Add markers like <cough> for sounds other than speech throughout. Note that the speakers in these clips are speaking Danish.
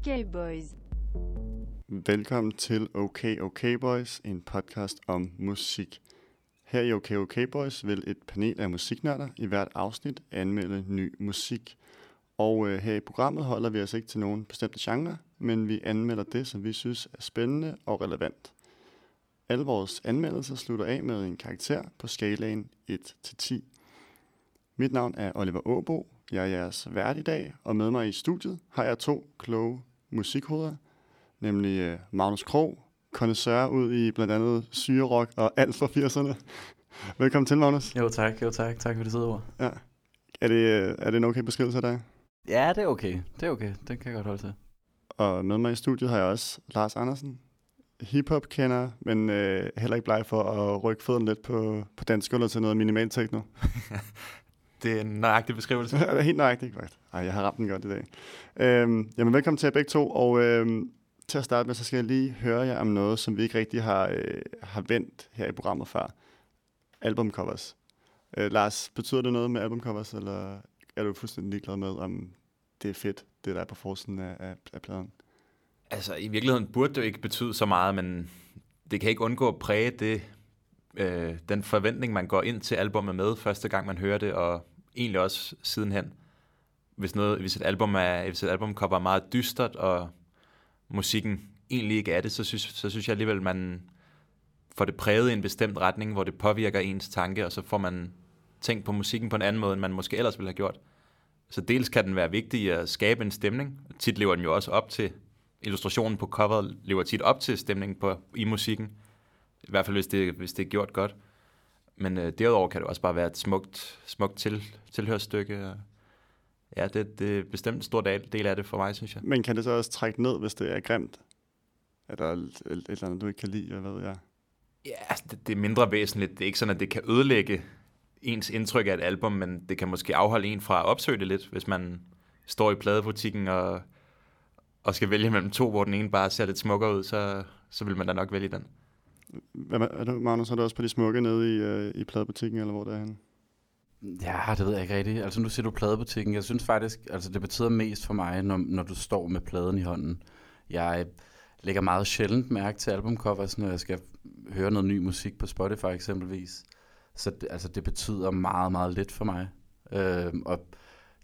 Okay Boys. Velkommen til Okay Okay Boys, en podcast om musik. Her i Okay Okay Boys vil et panel af musiknørder i hvert afsnit anmelde ny musik. Og øh, her i programmet holder vi os ikke til nogen bestemte genre, men vi anmelder det, som vi synes er spændende og relevant. Alle vores anmeldelser slutter af med en karakter på skalaen 1-10. Mit navn er Oliver Åbo. Jeg er jeres vært i dag, og med mig i studiet har jeg to kloge musikhoveder, nemlig øh, Magnus Krog, kondensør ud i blandt andet syrerok og alt fra 80'erne. <laughs> Velkommen til, Magnus. Jo tak, jo tak. Tak for det søde ord. Ja. Er det, øh, er det en okay beskrivelse af dig? Ja, det er okay. Det er okay. Den kan jeg godt holde til. Og med mig i studiet har jeg også Lars Andersen, hiphop kender, men øh, heller ikke bleg for at rykke fødderne lidt på, på dansk gulv til noget minimal techno. <laughs> det er en nøjagtig beskrivelse. det <laughs> er helt nøjagtigt, faktisk. Ej, jeg har ramt den godt i dag. Øhm, jamen, velkommen til jer begge to, og øhm, til at starte med, så skal jeg lige høre jer om noget, som vi ikke rigtig har, øh, har vendt her i programmet før. Albumcovers. Øh, Lars, betyder det noget med albumcovers, eller er du fuldstændig ligeglad med, om det er fedt, det der er på forsiden af, af, af pladen? Altså, i virkeligheden burde det jo ikke betyde så meget, men det kan ikke undgå at præge det, øh, den forventning, man går ind til albumet med, første gang man hører det, og egentlig også sidenhen. Hvis, noget, hvis et album er, hvis et album er meget dystert, og musikken egentlig ikke er det, så synes, så synes jeg alligevel, man får det præget i en bestemt retning, hvor det påvirker ens tanke, og så får man tænkt på musikken på en anden måde, end man måske ellers ville have gjort. Så dels kan den være vigtig at skabe en stemning. Tit lever den jo også op til, illustrationen på coveret lever tit op til stemningen på, i musikken. I hvert fald, hvis det, hvis det er gjort godt. Men øh, derudover kan det også bare være et smukt, smukt til, tilhørsstykke. Ja, det, det er bestemt en stor del, del af det for mig, synes jeg. Men kan det så også trække ned, hvis det er grimt? Eller et, et eller andet, du ikke kan lide, eller hvad ved jeg? Ja, altså, det, det er mindre væsentligt. Det er ikke sådan, at det kan ødelægge ens indtryk af et album, men det kan måske afholde en fra at opsøge det lidt, hvis man står i pladebutikken og, og skal vælge mellem to, hvor den ene bare ser lidt smukkere ud, så, så vil man da nok vælge den. Hvad, er du, Magnus, er du også på de smukke nede i, øh, i pladebutikken, eller hvor det er henne? Ja, det ved jeg ikke rigtigt. Altså nu siger du pladebutikken. Jeg synes faktisk, altså det betyder mest for mig, når, når du står med pladen i hånden. Jeg lægger meget sjældent mærke til albumcovers, når jeg skal høre noget ny musik på Spotify eksempelvis. Så det, altså, det betyder meget, meget lidt for mig. Øh, og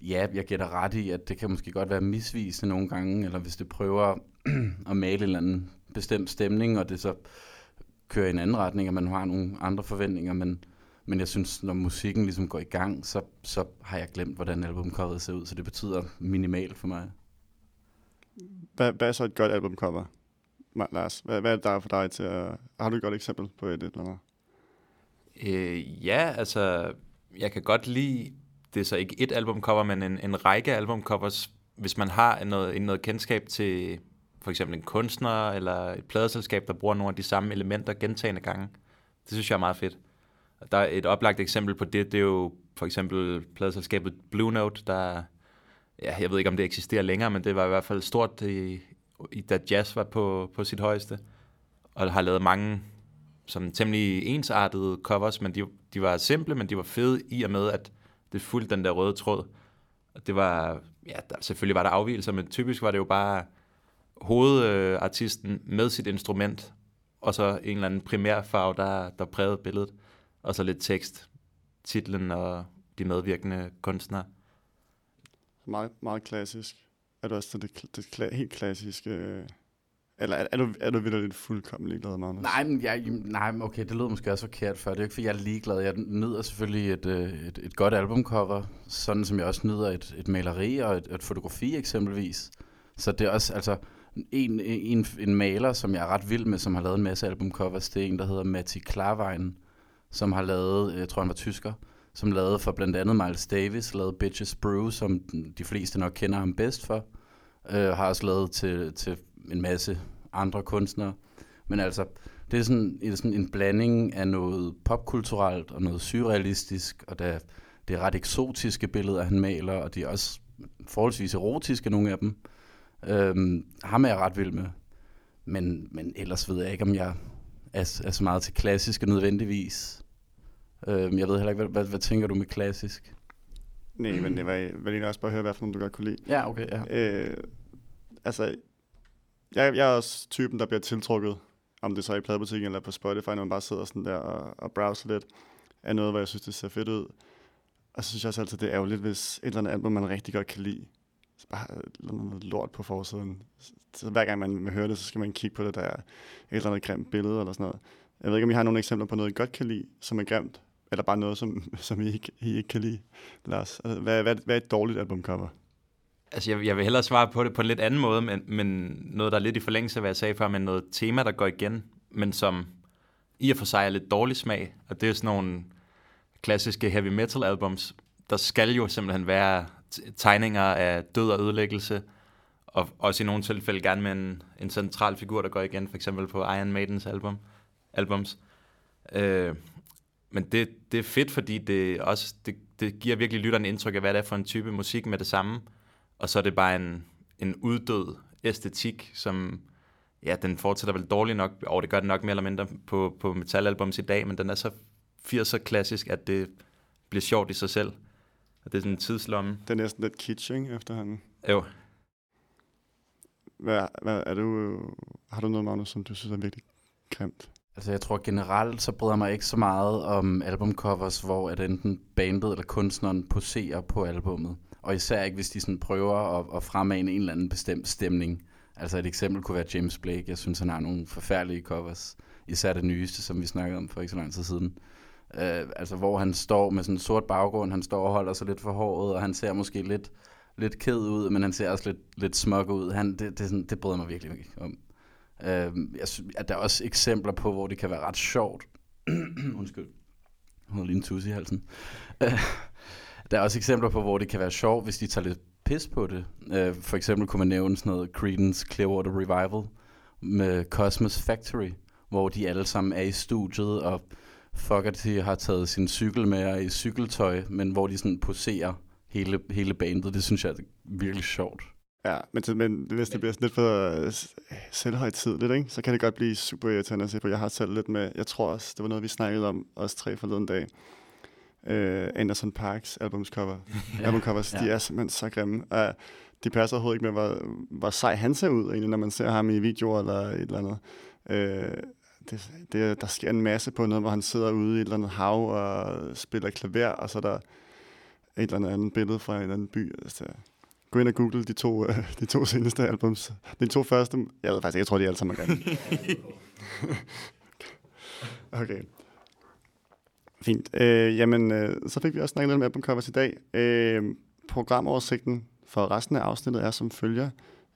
ja, jeg gætter ret i, at det kan måske godt være misvisende nogle gange, eller hvis det prøver <clears throat> at male en eller anden bestemt stemning, og det så kører i en anden retning, at man har nogle andre forventninger, men, men jeg synes, når musikken ligesom går i gang, så, så har jeg glemt, hvordan albumcoveret ser ud, så det betyder minimalt for mig. Hvad, hvad er så et godt albumcover, Lars? Hvad, hvad er det der for dig til at... Har du et godt eksempel på et eller andet? Øh, ja, altså, jeg kan godt lide, det er så ikke et albumcover, men en, en række albumcovers, hvis man har noget, noget kendskab til for eksempel en kunstner eller et pladeselskab, der bruger nogle af de samme elementer gentagende gange. Det synes jeg er meget fedt. Der er et oplagt eksempel på det, det er jo for eksempel pladeselskabet Blue Note, der, ja, jeg ved ikke om det eksisterer længere, men det var i hvert fald stort, i, i, da jazz var på, på sit højeste, og har lavet mange som temmelig ensartede covers, men de, de var simple, men de var fede i og med, at det fulgte den der røde tråd. Og det var, ja, der, selvfølgelig var der afvielser, men typisk var det jo bare hovedartisten med sit instrument, og så en eller anden primær farve, der, der prægede billedet, og så lidt tekst, titlen og de medvirkende kunstnere. Meget, meget klassisk. Er det også det, det, det helt klassiske øh, eller er, er du, er du vildt lidt fuldkommen ligeglad, Magnus? Nej, men jeg, nej, okay, det lød måske også forkert før. Det er ikke, fordi jeg er ligeglad. Jeg nyder selvfølgelig et, øh, et, et godt albumcover, sådan som jeg også nyder et, et maleri og et, et fotografi eksempelvis. Så det er også, altså, en, en, en maler, som jeg er ret vild med, som har lavet en masse albumcovers, det er en, der hedder Matti Klarwein, som har lavet, øh, jeg tror han var tysker, som lavede for blandt andet Miles Davis, lavede Bitches Brew, som de fleste nok kender ham bedst for. Øh, har også lavet til, til en masse andre kunstnere. Men altså, det er sådan, det er sådan en blanding af noget popkulturelt og noget surrealistisk, og der, det er ret eksotiske billeder, han maler, og de er også forholdsvis erotiske, nogle af dem. Øhm, ham er jeg ret vild med. Men, men ellers ved jeg ikke, om jeg er, er så meget til klassiske nødvendigvis. Øhm, jeg ved heller ikke, hvad, hvad, hvad tænker du med klassisk? Nej, men det var, jeg vil også bare høre, hvad for nogle du godt kunne lide. Ja, okay, ja. Øh, altså, jeg, jeg er også typen, der bliver tiltrukket, om det så er i pladebutikken eller på Spotify, når man bare sidder sådan der og, og browser lidt, af noget, hvor jeg synes, det ser fedt ud. Og så synes jeg også altid, det er ærgerligt, hvis et eller andet album, man rigtig godt kan lide, bare noget lort på forsiden. Så hver gang man hører det, så skal man kigge på det, der er et eller andet grimt billede eller sådan noget. Jeg ved ikke, om I har nogle eksempler på noget, I godt kan lide, som er grimt, eller bare noget, som, som I, ikke, I ikke kan lide, Lars. Altså, hvad, hvad, hvad er et dårligt albumcover? Altså, jeg, jeg vil hellere svare på det på en lidt anden måde, men, men noget, der er lidt i forlængelse af, hvad jeg sagde før, men noget tema, der går igen, men som i og for sig er lidt dårlig smag, og det er sådan nogle klassiske heavy metal albums, der skal jo simpelthen være tegninger af død og ødelæggelse, og også i nogle tilfælde gerne med en, en central figur, der går igen, for eksempel på Iron Maidens album, albums. Øh, men det, det er fedt, fordi det også det, det giver virkelig lytteren indtryk af, hvad det er for en type musik med det samme. Og så er det bare en, en uddød æstetik, som ja, den fortsætter vel dårligt nok, og det gør det nok mere eller mindre på, på metalalbums i dag, men den er så 80'er klassisk, at det bliver sjovt i sig selv. Og det er sådan en tidslomme. Det er næsten lidt kitsch, ikke, efterhånden? Jo. Hvad, hvad, er du, har du noget, Magnus, som du synes er virkelig grimt? Altså jeg tror generelt, så bryder mig ikke så meget om albumcovers, hvor at enten bandet eller kunstneren poserer på albummet. Og især ikke, hvis de sådan prøver at, at fremmane en eller anden bestemt stemning. Altså et eksempel kunne være James Blake. Jeg synes, han har nogle forfærdelige covers. Især det nyeste, som vi snakkede om for ikke så lang tid siden øh, altså hvor han står med sådan en sort baggrund, han står og holder sig lidt for håret, og han ser måske lidt, lidt ked ud, men han ser også lidt, lidt smuk ud. Han, det, det, sådan, det bryder mig virkelig ikke om. Øh, jeg synes, at der er også eksempler på, hvor det kan være ret sjovt. <clears throat> Undskyld. Hun har lige en i halsen. Øh, der er også eksempler på, hvor det kan være sjovt, hvis de tager lidt pis på det. Øh, for eksempel kunne man nævne sådan noget Creedence Clearwater Revival med Cosmos Factory, hvor de alle sammen er i studiet, og Fogerty har taget sin cykel med i cykeltøj, men hvor de sådan poserer hele, hele bandet. Det synes jeg er virkelig sjovt. Ja, men, men hvis det bliver lidt for øh, selvhøjtidligt, ikke? så kan det godt blive super irriterende at se på. Jeg har selv lidt med, jeg tror også, det var noget, vi snakkede om, os tre forleden dag. Uh, Anderson Parks albumscover. <laughs> ja, albumcovers, ja. de er simpelthen så grimme. Uh, de passer overhovedet ikke med, hvor, hvor sej han ser ud, egentlig, når man ser ham i videoer eller et eller andet. Uh, det, det, der sker en masse på noget, hvor han sidder ude i et eller andet hav og spiller klaver, og så er der et eller andet billede fra en eller anden by. Altså, gå ind og google de to, øh, de to seneste albums. De to første, jeg ved faktisk ikke, jeg tror, de er alle sammen er <laughs> Okay. Fint. Øh, jamen, øh, så fik vi også snakket lidt om albumcovers i dag. Øh, programoversigten for resten af afsnittet er som følger.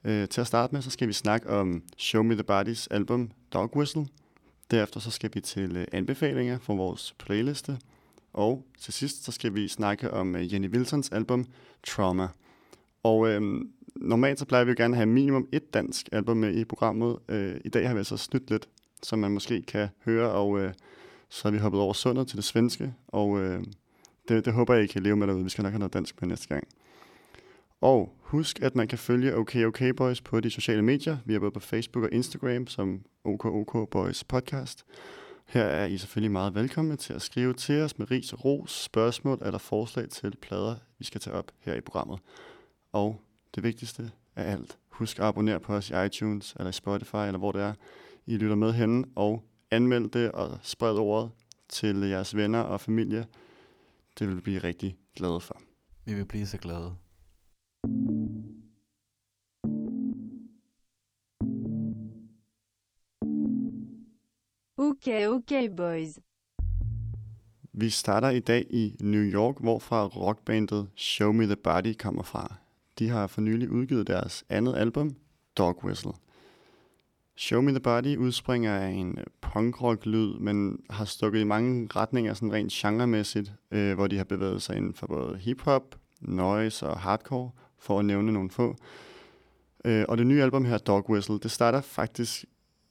Øh, til at starte med, så skal vi snakke om Show Me The Bodies album Dog Whistle. Derefter så skal vi til øh, anbefalinger fra vores playliste. Og til sidst så skal vi snakke om øh, Jenny Wilsons album Trauma. Og øh, normalt så plejer vi jo gerne at have minimum et dansk album med i programmet. Øh, I dag har vi altså snydt lidt, som man måske kan høre, og øh, så har vi hoppet over sundet til det svenske, og øh, det, det håber jeg, I kan leve med derude. Vi skal nok have noget dansk med næste gang. Og husk, at man kan følge OK OK Boys på de sociale medier. Vi er både på Facebook og Instagram som OK OK Boys podcast. Her er I selvfølgelig meget velkomne til at skrive til os med ris og ros, spørgsmål eller forslag til plader, vi skal tage op her i programmet. Og det vigtigste af alt, husk at abonnere på os i iTunes eller i Spotify, eller hvor det er, I lytter med henne, og anmeld det og spred ordet til jeres venner og familie. Det vil vi blive rigtig glade for. Vi vil blive så glade. Okay, okay, boys. Vi starter i dag i New York, hvorfra rockbandet Show Me The Body kommer fra. De har for nylig udgivet deres andet album, Dog Whistle. Show Me The Body udspringer af en punkrock-lyd, men har stukket i mange retninger sådan rent genremæssigt, øh, hvor de har bevæget sig inden for både hip-hop, noise og hardcore, for at nævne nogle få. Øh, og det nye album her, Dog Whistle, det starter faktisk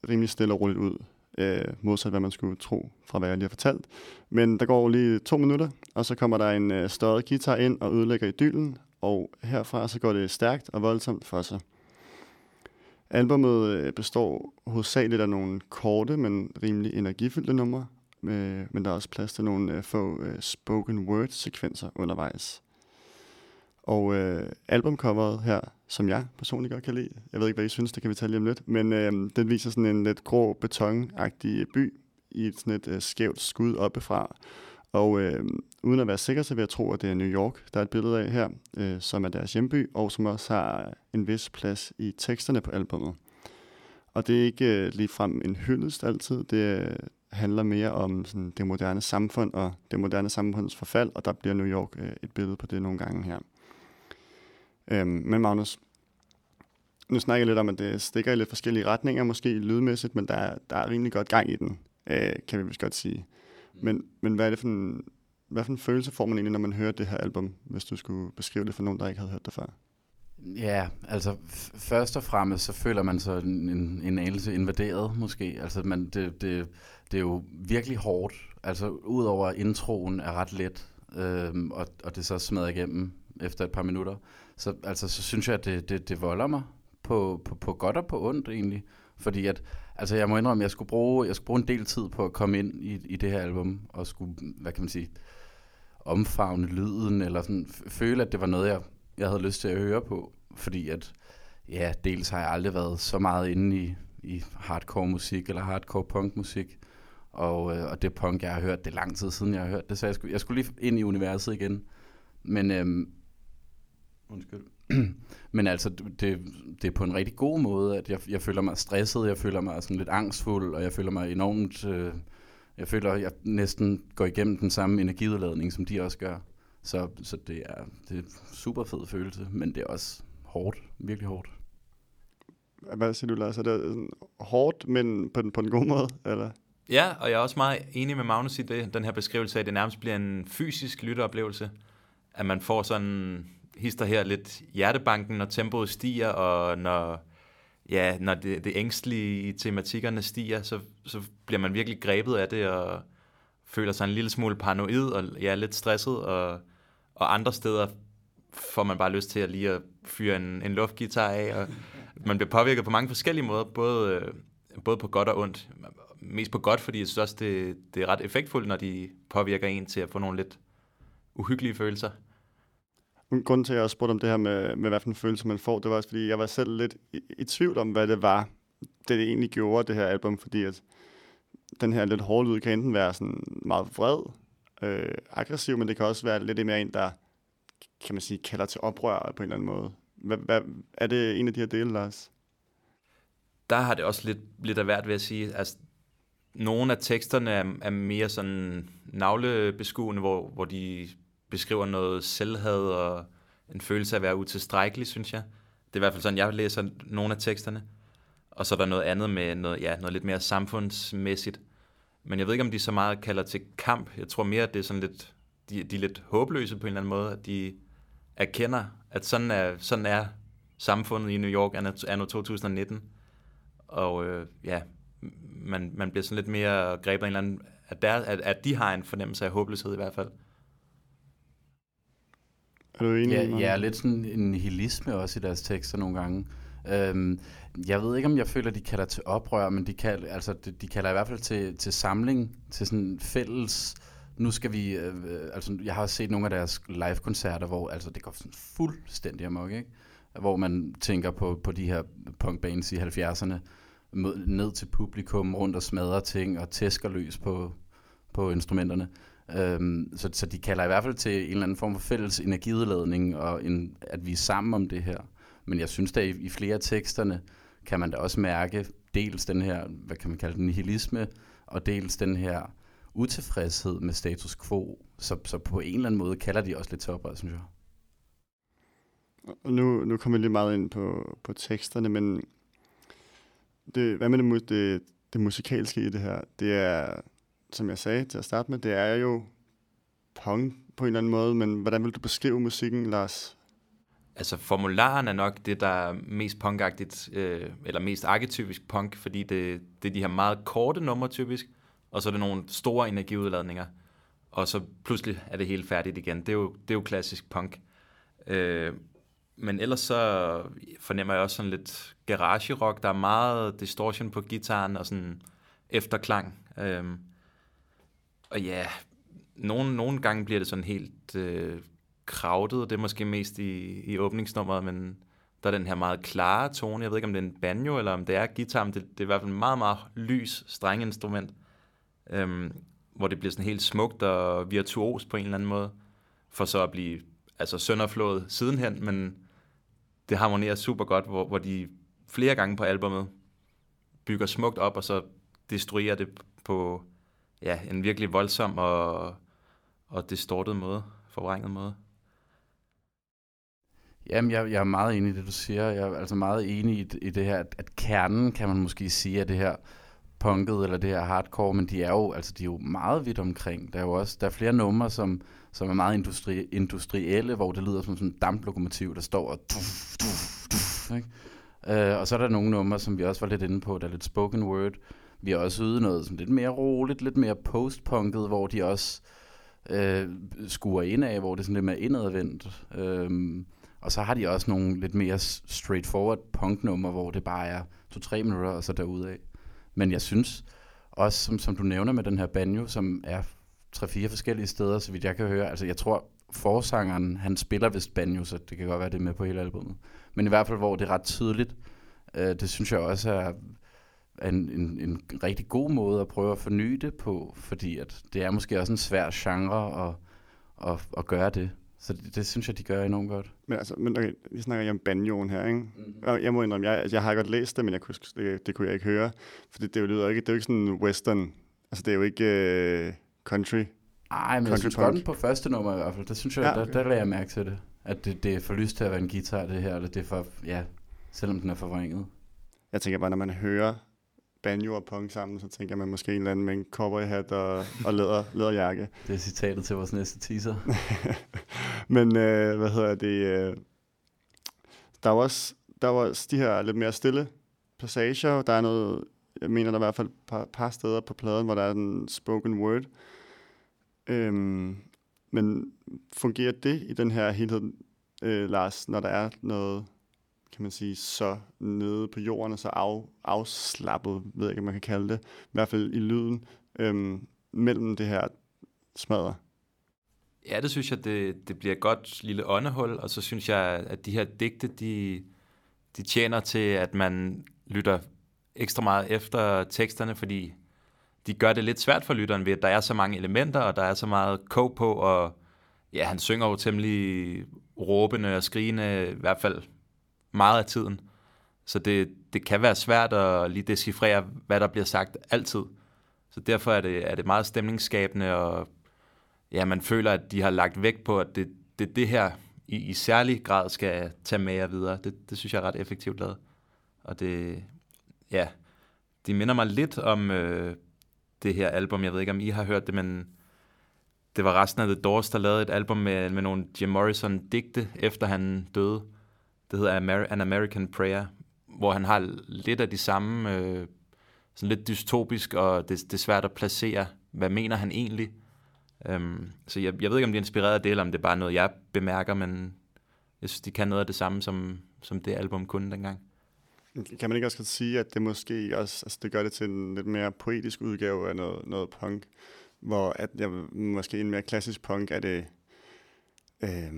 rimelig stille og roligt ud øh, modsat hvad man skulle tro fra hvad jeg lige har fortalt. Men der går lige to minutter, og så kommer der en øh, større guitar ind og ødelægger idyllen, og herfra så går det stærkt og voldsomt for sig. Albummet øh, består hovedsageligt af nogle korte, men rimelig energifyldte numre, øh, men der er også plads til nogle øh, få øh, spoken word sekvenser undervejs. Og øh, albumcoveret her, som jeg personligt godt kan lide, jeg ved ikke, hvad I synes, det kan vi tale lige om lidt, men øh, den viser sådan en lidt grå betonagtig by i et sådan et øh, skævt skud oppefra. Og øh, uden at være sikker, så vil jeg tro, at det er New York, der er et billede af her, øh, som er deres hjemby, og som også har en vis plads i teksterne på albumet. Og det er ikke øh, ligefrem en hyldest altid, det øh, handler mere om sådan, det moderne samfund og det moderne samfunds forfald, og der bliver New York øh, et billede på det nogle gange her. Øhm, men Magnus, nu snakker jeg lidt om, at det stikker i lidt forskellige retninger, måske lydmæssigt, men der er, der er rimelig godt gang i den, øh, kan vi vist godt sige. Men, men hvad er det for en, hvad for en følelse får man egentlig, når man hører det her album, hvis du skulle beskrive det for nogen, der ikke havde hørt det før? Ja, altså først og fremmest så føler man sig en, en, en anelse invaderet måske. Altså man, det, det, det er jo virkelig hårdt. Altså udover introen er ret let, øhm, og, og det så smadrer igennem efter et par minutter, så, altså, så synes jeg, at det, det, det volder mig på, på, på godt og på ondt egentlig. Fordi at, altså jeg må indrømme, at jeg skulle bruge, jeg skulle bruge en del tid på at komme ind i, i det her album, og skulle, hvad kan man sige, omfavne lyden, eller sådan, føle, at det var noget, jeg, jeg havde lyst til at høre på. Fordi at, ja, dels har jeg aldrig været så meget inde i, i hardcore musik, eller hardcore punk musik, og, øh, og det punk, jeg har hørt, det er lang tid siden, jeg har hørt det, så jeg skulle, jeg skulle lige ind i universet igen. Men, øhm, undskyld. <clears throat> Men altså, det, det er på en rigtig god måde, at jeg, jeg føler mig stresset, jeg føler mig sådan lidt angstfuld, og jeg føler mig enormt... Øh, jeg føler, at jeg næsten går igennem den samme energiudladning, som de også gør. Så, så det, er, det er en super fed følelse, men det er også hårdt, virkelig hårdt. Hvad siger du, Lars? Er det sådan hårdt, men på den, på den gode måde, eller? Ja, og jeg er også meget enig med Magnus i det, den her beskrivelse af, at det nærmest bliver en fysisk lytteoplevelse. At man får sådan hister her lidt hjertebanken, når tempoet stiger, og når, ja, når det, det ængstlige i tematikkerne stiger, så, så bliver man virkelig grebet af det, og føler sig en lille smule paranoid, og ja, lidt stresset, og, og andre steder får man bare lyst til at lige at fyre en, en luftgitar af, og man bliver påvirket på mange forskellige måder, både, øh, både på godt og ondt. Mest på godt, fordi jeg synes også, det, det er ret effektfuldt, når de påvirker en til at få nogle lidt uhyggelige følelser. Grunden til, at jeg spurgte om det her med, med hvad for en følelse man får, det var også, fordi jeg var selv lidt i, i tvivl om, hvad det var, det, det egentlig gjorde, det her album, fordi at den her lidt hårde lyd kan enten være sådan meget vred, øh, aggressiv, men det kan også være lidt mere en, der kan man sige, kalder til oprør på en eller anden måde. Hvad, hvad, er det en af de her dele, Lars? Der har det også lidt, lidt af værd ved at sige, altså nogle af teksterne er, er mere sådan navlebeskuende, hvor, hvor de beskriver noget selvhed og en følelse af at være utilstrækkelig, synes jeg. Det er i hvert fald sådan, jeg læser nogle af teksterne. Og så er der noget andet med noget, ja, noget lidt mere samfundsmæssigt. Men jeg ved ikke, om de så meget kalder til kamp. Jeg tror mere, at det er sådan lidt, de, de er lidt håbløse på en eller anden måde, at de erkender, at sådan er, sådan er samfundet i New York anno 2019. Og øh, ja, man, man bliver sådan lidt mere grebet af en eller anden, at, der, at, at de har en fornemmelse af håbløshed i hvert fald. Er du enig? Ja, ja, lidt sådan en nihilisme også i deres tekster nogle gange. Øhm, jeg ved ikke, om jeg føler, de kalder til oprør, men de, kald, altså, de, de kalder i hvert fald til, til samling, til sådan fælles... Nu skal vi... Øh, altså, jeg har set nogle af deres live-koncerter, hvor altså, det går sådan fuldstændig amok, ikke? Hvor man tænker på, på de her punkbands i 70'erne, ned til publikum, rundt og smadrer ting og tæsker løs på, på instrumenterne. Øhm, så, så de kalder i hvert fald til en eller anden form for fælles energiudladning, og en, at vi er sammen om det her. Men jeg synes da i, i flere af teksterne, kan man da også mærke dels den her, hvad kan man kalde den, nihilisme, og dels den her utilfredshed med status quo. Så, så på en eller anden måde kalder de også lidt til oprør, synes jeg. Og nu, nu kommer jeg lidt meget ind på, på teksterne, men det, hvad med det, det, det musikalske i det her? Det er, som jeg sagde til at starte med, det er jo punk på en eller anden måde, men hvordan vil du beskrive musikken, Lars? Altså formularen er nok det, der er mest punkagtigt, øh, eller mest arketypisk punk, fordi det, det er de her meget korte numre typisk, og så er det nogle store energiudladninger, og så pludselig er det helt færdigt igen. Det er jo, det er jo klassisk punk. Øh, men ellers så fornemmer jeg også sådan lidt garage rock. Der er meget distortion på gitaren og sådan efterklang. Øhm, og ja, nogle, nogle gange bliver det sådan helt øh, krautet. Det er måske mest i, i åbningsnummeret, men der er den her meget klare tone. Jeg ved ikke, om det er en banjo, eller om det er guitar, men det, det er i hvert fald en meget, meget lys strenginstrument, øhm, hvor det bliver sådan helt smukt og virtuos på en eller anden måde, for så at blive altså sønderflået sidenhen, men det harmonerer super godt, hvor, hvor de flere gange på albumet bygger smukt op, og så destruerer det på ja, en virkelig voldsom og, og distortet måde, forvrænget måde. Jamen, jeg, jeg er meget enig i det, du siger. Jeg er altså meget enig i, i det her, at, at kernen, kan man måske sige, at det her punket eller det her hardcore, men de er jo, altså, de er jo meget vidt omkring. Der er jo også der er flere numre, som, som er meget industri, industrielle, hvor det lyder som sådan en damplokomotiv, der står og... Tuf, tuf, tuf, ikke? Uh, og så er der nogle numre, som vi også var lidt inde på, der er lidt spoken word. Vi har også ydet noget som lidt mere roligt, lidt mere postpunket, hvor de også øh, skuer ind af, hvor det er sådan lidt mere indadvendt. Øhm, og så har de også nogle lidt mere straightforward punknummer, hvor det bare er to-tre minutter, og så derudad. Men jeg synes også, som, som du nævner med den her banjo, som er tre-fire forskellige steder, så vidt jeg kan høre. Altså jeg tror, forsangeren, han spiller vist banjo, så det kan godt være, det er med på hele albumet. Men i hvert fald, hvor det er ret tydeligt, øh, det synes jeg også er en, en, en rigtig god måde at prøve at forny det på, fordi at det er måske også en svær genre at, at, at gøre det. Så det, det synes jeg, de gør enormt godt. Men altså, men okay, vi snakker jo om banjoen her, ikke? Mm-hmm. Jeg må indrømme, jeg, altså, jeg har godt læst det, men jeg kunne, det, det kunne jeg ikke høre. For det, det, lyder ikke, det er jo ikke sådan western, altså det er jo ikke uh, country. Nej, men jeg synes godt på første nummer i hvert fald, der synes jeg, ja, okay. der, der lagde jeg mærke til det. At det, det er for lyst til at være en guitar, det her, eller det er for, ja, selvom den er forvrænget. Jeg tænker bare, når man hører banjo og punk sammen, så tænker man måske en eller anden med en cowboyhat og, og læder, <laughs> læderjakke. Det er citatet til vores næste teaser. <laughs> Men øh, hvad hedder det? Øh, der var også der var også de her lidt mere stille passager. Der er noget, jeg mener der er i hvert fald et par, par steder på pladen, hvor der er en spoken word. Øhm, men fungerer det i den her helhed, øh, Lars, når der er noget kan man sige, så nede på jorden og så af, afslappet, ved jeg ikke, om man kan kalde det, i hvert fald i lyden, øhm, mellem det her smadre. Ja, det synes jeg, det, det bliver et godt lille åndehul, og så synes jeg, at de her digte, de, de tjener til, at man lytter ekstra meget efter teksterne, fordi de gør det lidt svært for lytteren ved, at der er så mange elementer, og der er så meget kog på, og ja, han synger jo temmelig råbende og skrigende, i hvert fald meget af tiden. Så det, det kan være svært at lige decifrere, hvad der bliver sagt altid. Så derfor er det, er det meget stemningsskabende, og ja, man føler, at de har lagt vægt på, at det, det, det her i, i særlig grad skal tage med jer videre. Det, det synes jeg er ret effektivt lavet. Og det, ja, det minder mig lidt om øh, det her album. Jeg ved ikke, om I har hørt det, men det var resten af The Doors, der lavede et album med, med nogle Jim Morrison-digte, efter han døde. Det hedder Amer- An American Prayer, hvor han har lidt af de samme, øh, sådan lidt dystopisk, og det, det er svært at placere, hvad mener han egentlig. Øhm, så jeg, jeg ved ikke, om de er inspireret af det, eller om det er bare noget, jeg bemærker, men jeg synes, de kan noget af det samme, som, som det album kunne dengang. Kan man ikke også sige, at det måske også, altså det gør det til en lidt mere poetisk udgave af noget, noget punk, hvor at, ja, måske en mere klassisk punk er det, øh,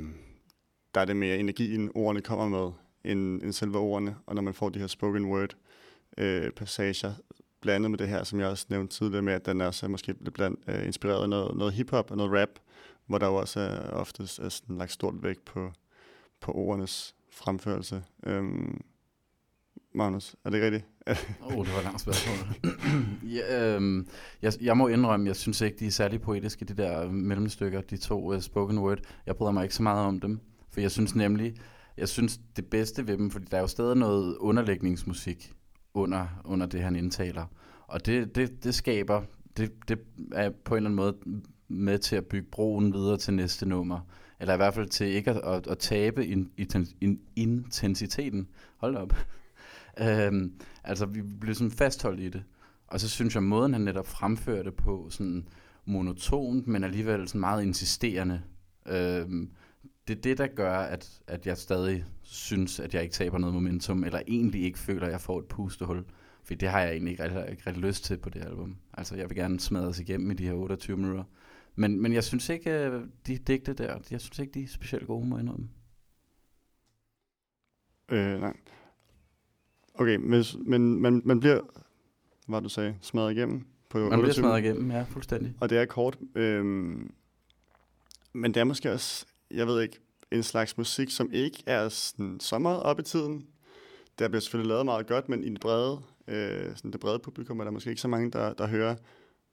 der er det mere energien, ordene kommer med, end, end selve ordene. Og når man får de her spoken word øh, passager, blandet med det her, som jeg også nævnte tidligere med, at den er så måske blandt, øh, inspireret af noget, noget hiphop og noget rap, hvor der jo også er oftest er sådan lagt stort vægt på, på ordenes fremførelse. Øhm, Magnus, er det ikke rigtigt? <laughs> Åh, oh, det var et langt spørgsmål. <clears throat> ja, øhm, jeg, jeg må indrømme, jeg synes ikke, de er særlig poetiske, de der mellemstykker, de to uh, spoken word. Jeg bryder mig ikke så meget om dem. For jeg synes nemlig, jeg synes det bedste ved dem, fordi der er jo stadig noget underlægningsmusik under, under det, han indtaler. Og det, det, det skaber, det, det er på en eller anden måde med til at bygge broen videre til næste nummer. Eller i hvert fald til ikke at, at, at tabe in, in, intensiteten. Hold op. <laughs> øhm, altså, vi blev sådan fastholdt i det. Og så synes jeg, måden han netop fremførte det på, sådan monotont, men alligevel sådan meget insisterende, øhm, det er det, der gør, at, at jeg stadig synes, at jeg ikke taber noget momentum, eller egentlig ikke føler, at jeg får et pustehul. For det har jeg egentlig ikke rigtig, ikke rigtig lyst til på det album. Altså, jeg vil gerne smadres igennem i de her 28 minutter. Men, men jeg synes ikke, øh, de digte der, jeg synes ikke, de er specielt gode, må jeg indrømme. Øh, nej. Okay, hvis, men man, man bliver, hvad du sagde, smadret igennem på Man bliver 28 smadret igennem, ja, fuldstændig. Og det er kort. Øhm, men det er måske også, jeg ved ikke, en slags musik, som ikke er sådan, så meget op i tiden. Der bliver selvfølgelig lavet meget godt, men i det brede, øh, sådan det brede publikum er der måske ikke så mange, der, der hører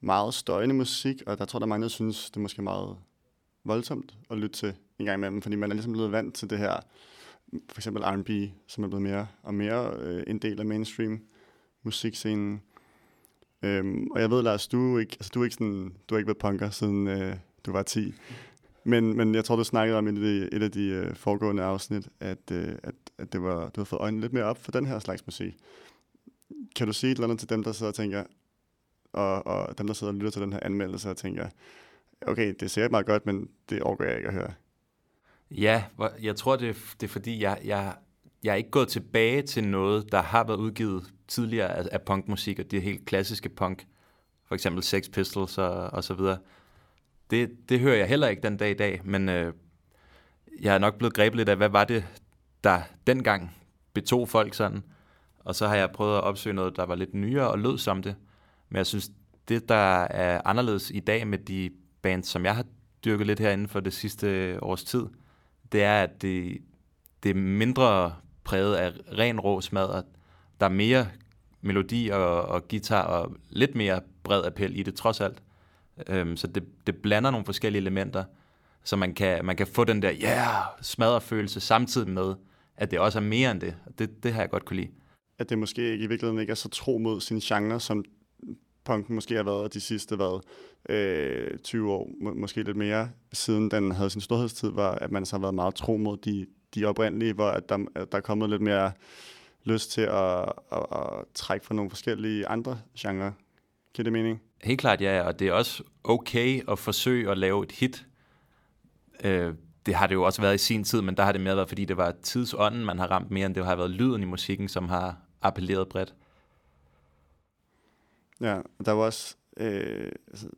meget støjende musik, og der tror der er mange, der synes, det er måske meget voldsomt at lytte til en gang imellem, fordi man er ligesom blevet vant til det her, for eksempel R&B, som er blevet mere og mere øh, en del af mainstream musikscenen. Øhm, og jeg ved, Lars, du er ikke, altså, du er ikke, sådan, du har ikke været punker, siden øh, du var 10. Men, men jeg tror, du snakkede om i et, af de- øh, foregående afsnit, at, øh, at, at det var, du har fået øjnene lidt mere op for den her slags musik. Kan du sige et eller andet til dem, der sidder og tænker, og, og dem, der sidder og lytter til den her anmeldelse og tænker, okay, det ser meget godt, men det overgår jeg ikke at høre. Ja, jeg tror, det er, det er fordi, jeg, jeg, jeg er ikke gået tilbage til noget, der har været udgivet tidligere af, af punkmusik, og det helt klassiske punk. For eksempel Sex Pistols og, og så videre. Det, det hører jeg heller ikke den dag i dag, men øh, jeg er nok blevet grebet lidt af, hvad var det, der dengang betog folk sådan. Og så har jeg prøvet at opsøge noget, der var lidt nyere og lød som det. Men jeg synes, det, der er anderledes i dag med de bands, som jeg har dyrket lidt herinde for det sidste års tid, det er, at det, det er mindre præget af ren rå smadret. Der er mere melodi og, og guitar og lidt mere bred appel i det trods alt. Øhm, så det, det blander nogle forskellige elementer, så man kan, man kan få den der yeah, smadret følelse samtidig med, at det også er mere end det. Og Det, det har jeg godt kunne lide. At det måske ikke, i virkeligheden ikke er så tro mod sin genre, som punken måske har været de sidste hvad, øh, 20 år, må, måske lidt mere, siden den havde sin storhedstid, var, at man så har været meget tro mod de, de oprindelige, hvor at der, at der er kommet lidt mere lyst til at, at, at trække fra nogle forskellige andre genrer. Giver det mening? Helt klart, ja, og det er også okay at forsøge at lave et hit. Øh, det har det jo også været i sin tid, men der har det mere været, fordi det var tidsånden, man har ramt mere, end det har været lyden i musikken, som har appelleret bredt. Ja, der var også, øh, altså,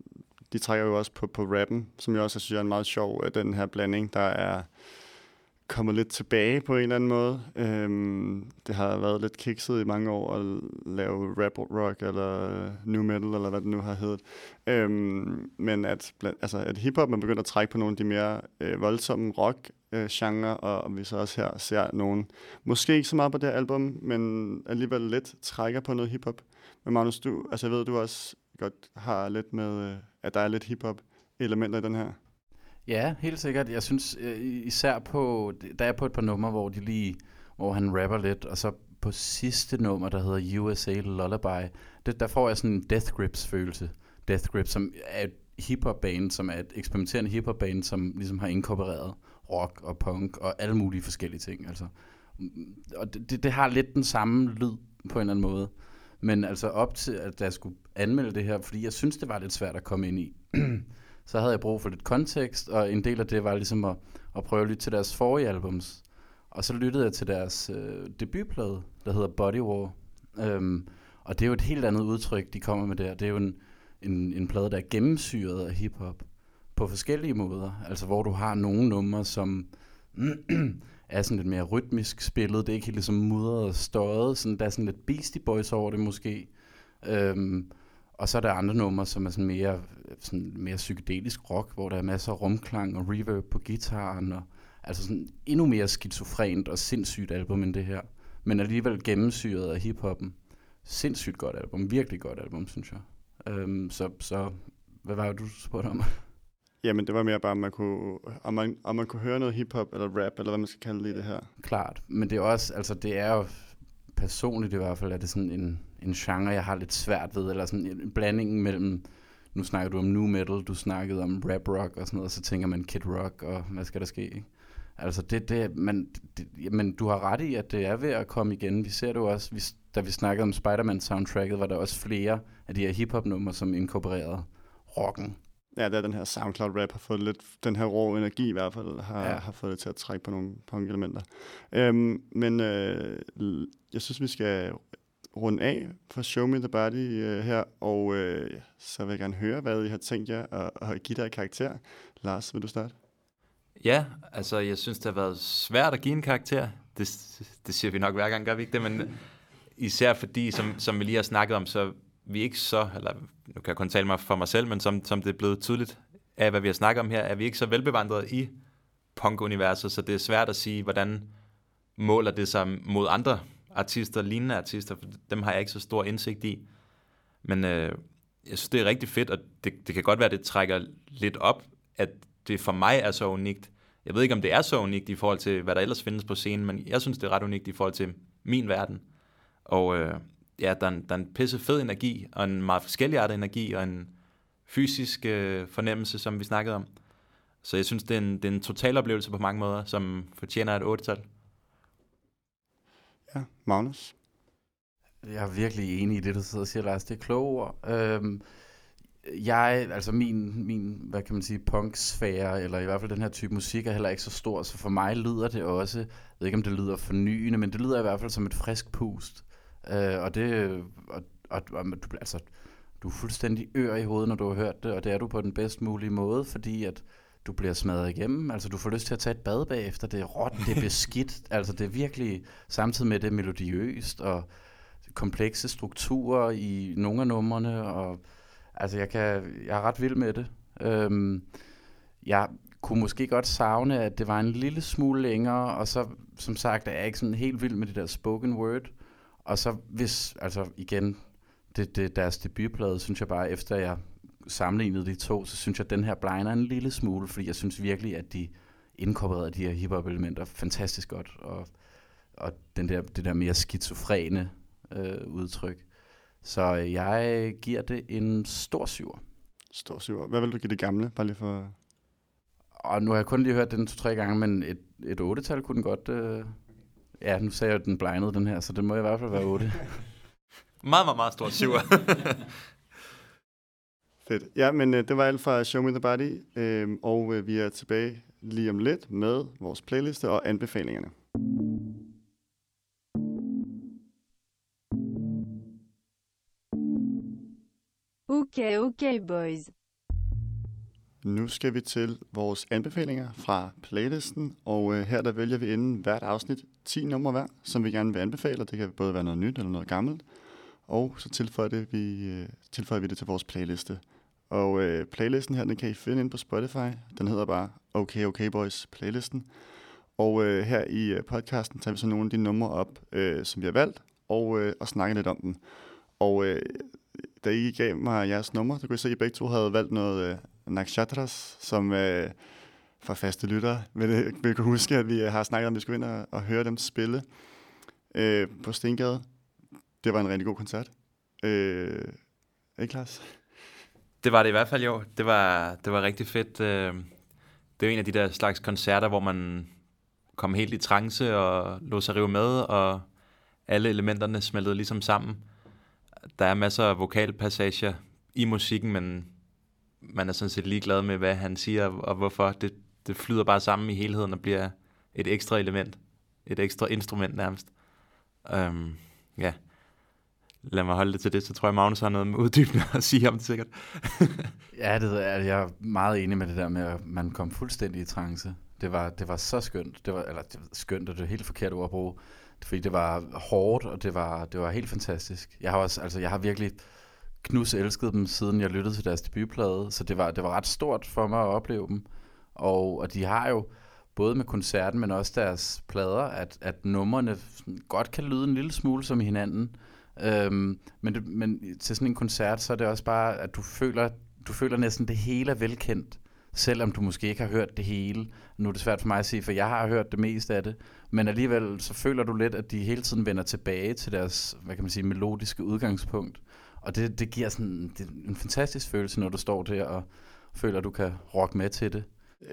de trækker jo også på, på rappen, som jeg også synes er en meget sjov, øh, den her blanding, der er kommet lidt tilbage på en eller anden måde. Øhm, det har været lidt kikset i mange år at lave rap rock eller øh, new metal, eller hvad det nu har heddet. Øhm, men at, altså, at hiphop man begynder at trække på nogle af de mere øh, voldsomme rock øh, genre, og, og vi så også her ser nogen, måske ikke så meget på det her album, men alligevel lidt trækker på noget hiphop. Men Magnus, du, altså jeg ved, du også godt har lidt med, øh, at der er lidt hiphop elementer i den her. Ja, helt sikkert. Jeg synes øh, især på, der er på et par numre, hvor de lige, hvor han rapper lidt, og så på sidste nummer, der hedder USA Lullaby, det, der får jeg sådan en Death Grips følelse. Death Grips, som er et hiphop band, som er et eksperimenterende hiphop band, som ligesom har inkorporeret rock og punk og alle mulige forskellige ting. Altså. Mm, og det, det, det har lidt den samme lyd på en eller anden måde. Men altså op til, at jeg skulle anmelde det her, fordi jeg synes, det var lidt svært at komme ind i, <clears throat> så havde jeg brug for lidt kontekst, og en del af det var ligesom at, at prøve at lytte til deres forrige albums. Og så lyttede jeg til deres øh, debutplade, der hedder Body War. Øhm, og det er jo et helt andet udtryk, de kommer med der. Det er jo en, en, en plade, der er gennemsyret af hiphop på forskellige måder. Altså hvor du har nogle numre, som <clears throat> er sådan lidt mere rytmisk spillet. Det er ikke helt ligesom mudret og støjet. Sådan, der er sådan lidt Beastie Boys over det måske. Øhm, og så er der andre numre, som er sådan mere, sådan mere psykedelisk rock, hvor der er masser af rumklang og reverb på gitaren. Og, altså sådan endnu mere skizofrent og sindssygt album end det her. Men alligevel gennemsyret af hiphoppen. Sindssygt godt album. Virkelig godt album, synes jeg. Øhm, så, så hvad var det, du spurgte om? <laughs> Jamen, det var mere bare, om man kunne, om man, om man kunne høre noget hiphop eller rap, eller hvad man skal kalde det i det her. Klart, men det er også, altså det er jo personligt i hvert fald, er det sådan en, en genre, jeg har lidt svært ved, eller sådan en blanding mellem, nu snakker du om nu metal, du snakkede om rap rock og sådan noget, og så tænker man Kid Rock, og hvad skal der ske, ikke? Altså det, det, man, det, men du har ret i, at det er ved at komme igen. Vi ser det jo også, vi, da vi snakkede om Spider-Man soundtracket, var der også flere af de her hip-hop numre, som inkorporerede rocken. Ja, det er den her SoundCloud-rap har fået lidt, den her rå energi i hvert fald, har, Ja. har fået det til at trække på nogle punk-elementer. Øhm, men øh, jeg synes, vi skal runde af for Show Me The Body øh, her, og øh, så vil jeg gerne høre, hvad I har tænkt jer at, at give dig karakter. Lars, vil du starte? Ja, altså jeg synes, det har været svært at give en karakter. Det, det siger vi nok hver gang, gør vi ikke det? Men især fordi, som, som vi lige har snakket om, så vi ikke så, eller nu kan jeg kun tale mig for mig selv, men som, som det er blevet tydeligt af, hvad vi har snakket om her, er vi ikke så velbevandret i punk-universet, så det er svært at sige, hvordan måler det sig mod andre artister, lignende artister, for dem har jeg ikke så stor indsigt i. Men øh, jeg synes, det er rigtig fedt, og det, det kan godt være, det trækker lidt op, at det for mig er så unikt. Jeg ved ikke, om det er så unikt i forhold til, hvad der ellers findes på scenen, men jeg synes, det er ret unikt i forhold til min verden. Og øh, ja, der er, en, der er en pisse fed energi, og en meget forskellig art energi, og en fysisk øh, fornemmelse, som vi snakkede om. Så jeg synes, det er en, det er en total oplevelse på mange måder, som fortjener et 8-tal. Ja, Magnus? Jeg er virkelig enig i det, du sidder og siger, Lars. Det er kloge ord. Øhm, jeg, altså min, min, hvad kan man sige, punksfære, eller i hvert fald den her type musik, er heller ikke så stor, så for mig lyder det også, jeg ved ikke om det lyder fornyende, men det lyder i hvert fald som et frisk pust. Øh, og det, og, og, og du, altså, du er fuldstændig ør i hovedet, når du har hørt det, og det er du på den bedst mulige måde, fordi at du bliver smadret igennem, altså du får lyst til at tage et bad bagefter, det er råt, det er beskidt, <laughs> altså det er virkelig, samtidig med det melodiøst, og komplekse strukturer i nogle af numrene, og altså jeg, kan, jeg er ret vild med det. Øhm, jeg kunne måske godt savne, at det var en lille smule længere, og så, som sagt, er jeg ikke sådan helt vild med det der spoken word, og så hvis, altså igen, det, det, deres debutplade, synes jeg bare, efter jeg sammenlignede de to, så synes jeg, at den her blinder en lille smule, fordi jeg synes virkelig, at de inkorporerede de her hiphop-elementer fantastisk godt, og, og den der, det der mere skizofrene øh, udtryk. Så jeg giver det en stor syver. Stor syver. Hvad vil du give det gamle, bare lige for... Og nu har jeg kun lige hørt den to-tre gange, men et, et 8-tal kunne den godt... Øh... Ja, nu sagde jeg, at den blindede den her, så det må i hvert fald være 8. <laughs> meget, meget, meget stor syver. <laughs> Fedt. Ja, men øh, det var alt fra Show Me The Body, øh, og øh, vi er tilbage lige om lidt med vores playliste og anbefalingerne. Okay, okay, boys. Nu skal vi til vores anbefalinger fra playlisten, og øh, her der vælger vi inden hvert afsnit 10 numre hver, som vi gerne vil anbefale. Det kan både være noget nyt eller noget gammelt. Og så tilføjer, det, vi, øh, tilføjer vi det til vores playliste. Og øh, playlisten her, den kan I finde ind på Spotify. Den hedder bare Okay Okay Boys playlisten. Og øh, her i øh, podcasten tager vi så nogle af de numre op, øh, som vi har valgt, og, øh, og snakker lidt om dem. Og øh, da I gav mig jeres nummer, så kunne jeg se, at I begge to havde valgt noget øh, Nakshatras, som øh, for faste lyttere vil, øh, vil kunne huske, at vi øh, har snakket om, at vi skulle ind og, og høre dem spille øh, på Stengade. Det var en rigtig god koncert. Øh, ikke, Lars? Det var det i hvert fald jo. Det var, det var rigtig fedt. Øh. Det er en af de der slags koncerter, hvor man kom helt i trance og lå sig rive med, og alle elementerne smeltede ligesom sammen. Der er masser af vokalpassager i musikken, men man er sådan set ligeglad med, hvad han siger og hvorfor. Det, det flyder bare sammen i helheden og bliver et ekstra element. Et ekstra instrument nærmest. Um, ja lad mig holde det til det, så tror jeg, Magnus har noget uddybende at sige om det sikkert. <laughs> ja, det er, jeg er meget enig med det der med, at man kom fuldstændig i trance. Det var, det var så skønt. Det var, eller det var skønt, og det er helt forkert ord at bruge. Fordi det var hårdt, og det var, det var helt fantastisk. Jeg har også, altså jeg har virkelig knus elsket dem, siden jeg lyttede til deres debutplade, så det var, det var ret stort for mig at opleve dem. Og, og de har jo, både med koncerten, men også deres plader, at, at numrene godt kan lyde en lille smule som hinanden. Øhm, men, det, men til sådan en koncert, så er det også bare, at du føler, du føler næsten, det hele er velkendt, selvom du måske ikke har hørt det hele. Nu er det svært for mig at sige, for jeg har hørt det meste af det, men alligevel så føler du lidt, at de hele tiden vender tilbage til deres, hvad kan man sige, melodiske udgangspunkt. Og det, det giver sådan det en fantastisk følelse, når du står der og føler, at du kan rock med til det.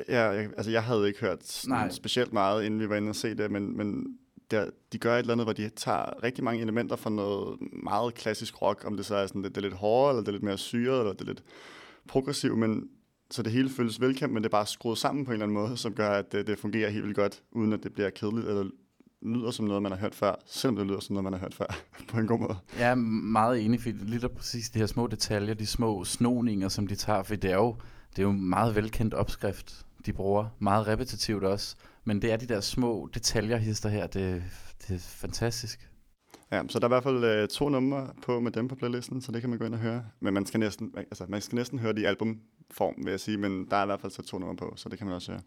Ja, jeg, altså jeg havde ikke hørt Nej. specielt meget, inden vi var inde og se det, men, men der, de gør et eller andet, hvor de tager rigtig mange elementer fra noget meget klassisk rock, om det så er sådan, det, det er lidt hårdere, eller det er lidt mere syret, eller det er lidt progressivt, men så det hele føles velkendt, men det er bare skruet sammen på en eller anden måde, som gør, at det, det fungerer helt vildt godt, uden at det bliver kedeligt eller lyder som noget, man har hørt før, selvom det lyder som noget, man har hørt før, <laughs> på en god måde. Jeg er meget enig, for lige der præcis de her små detaljer, de små snoninger, som de tager, for det er jo, det er jo en meget velkendt opskrift, de bruger. Meget repetitivt også. Men det er de der små detaljer, hister her, det, det er fantastisk. Ja, så der er i hvert fald øh, to numre på med dem på playlisten, så det kan man gå ind og høre. Men man skal næsten, altså, man skal næsten høre det i albumform, vil jeg sige, men der er i hvert fald så to numre på, så det kan man også høre.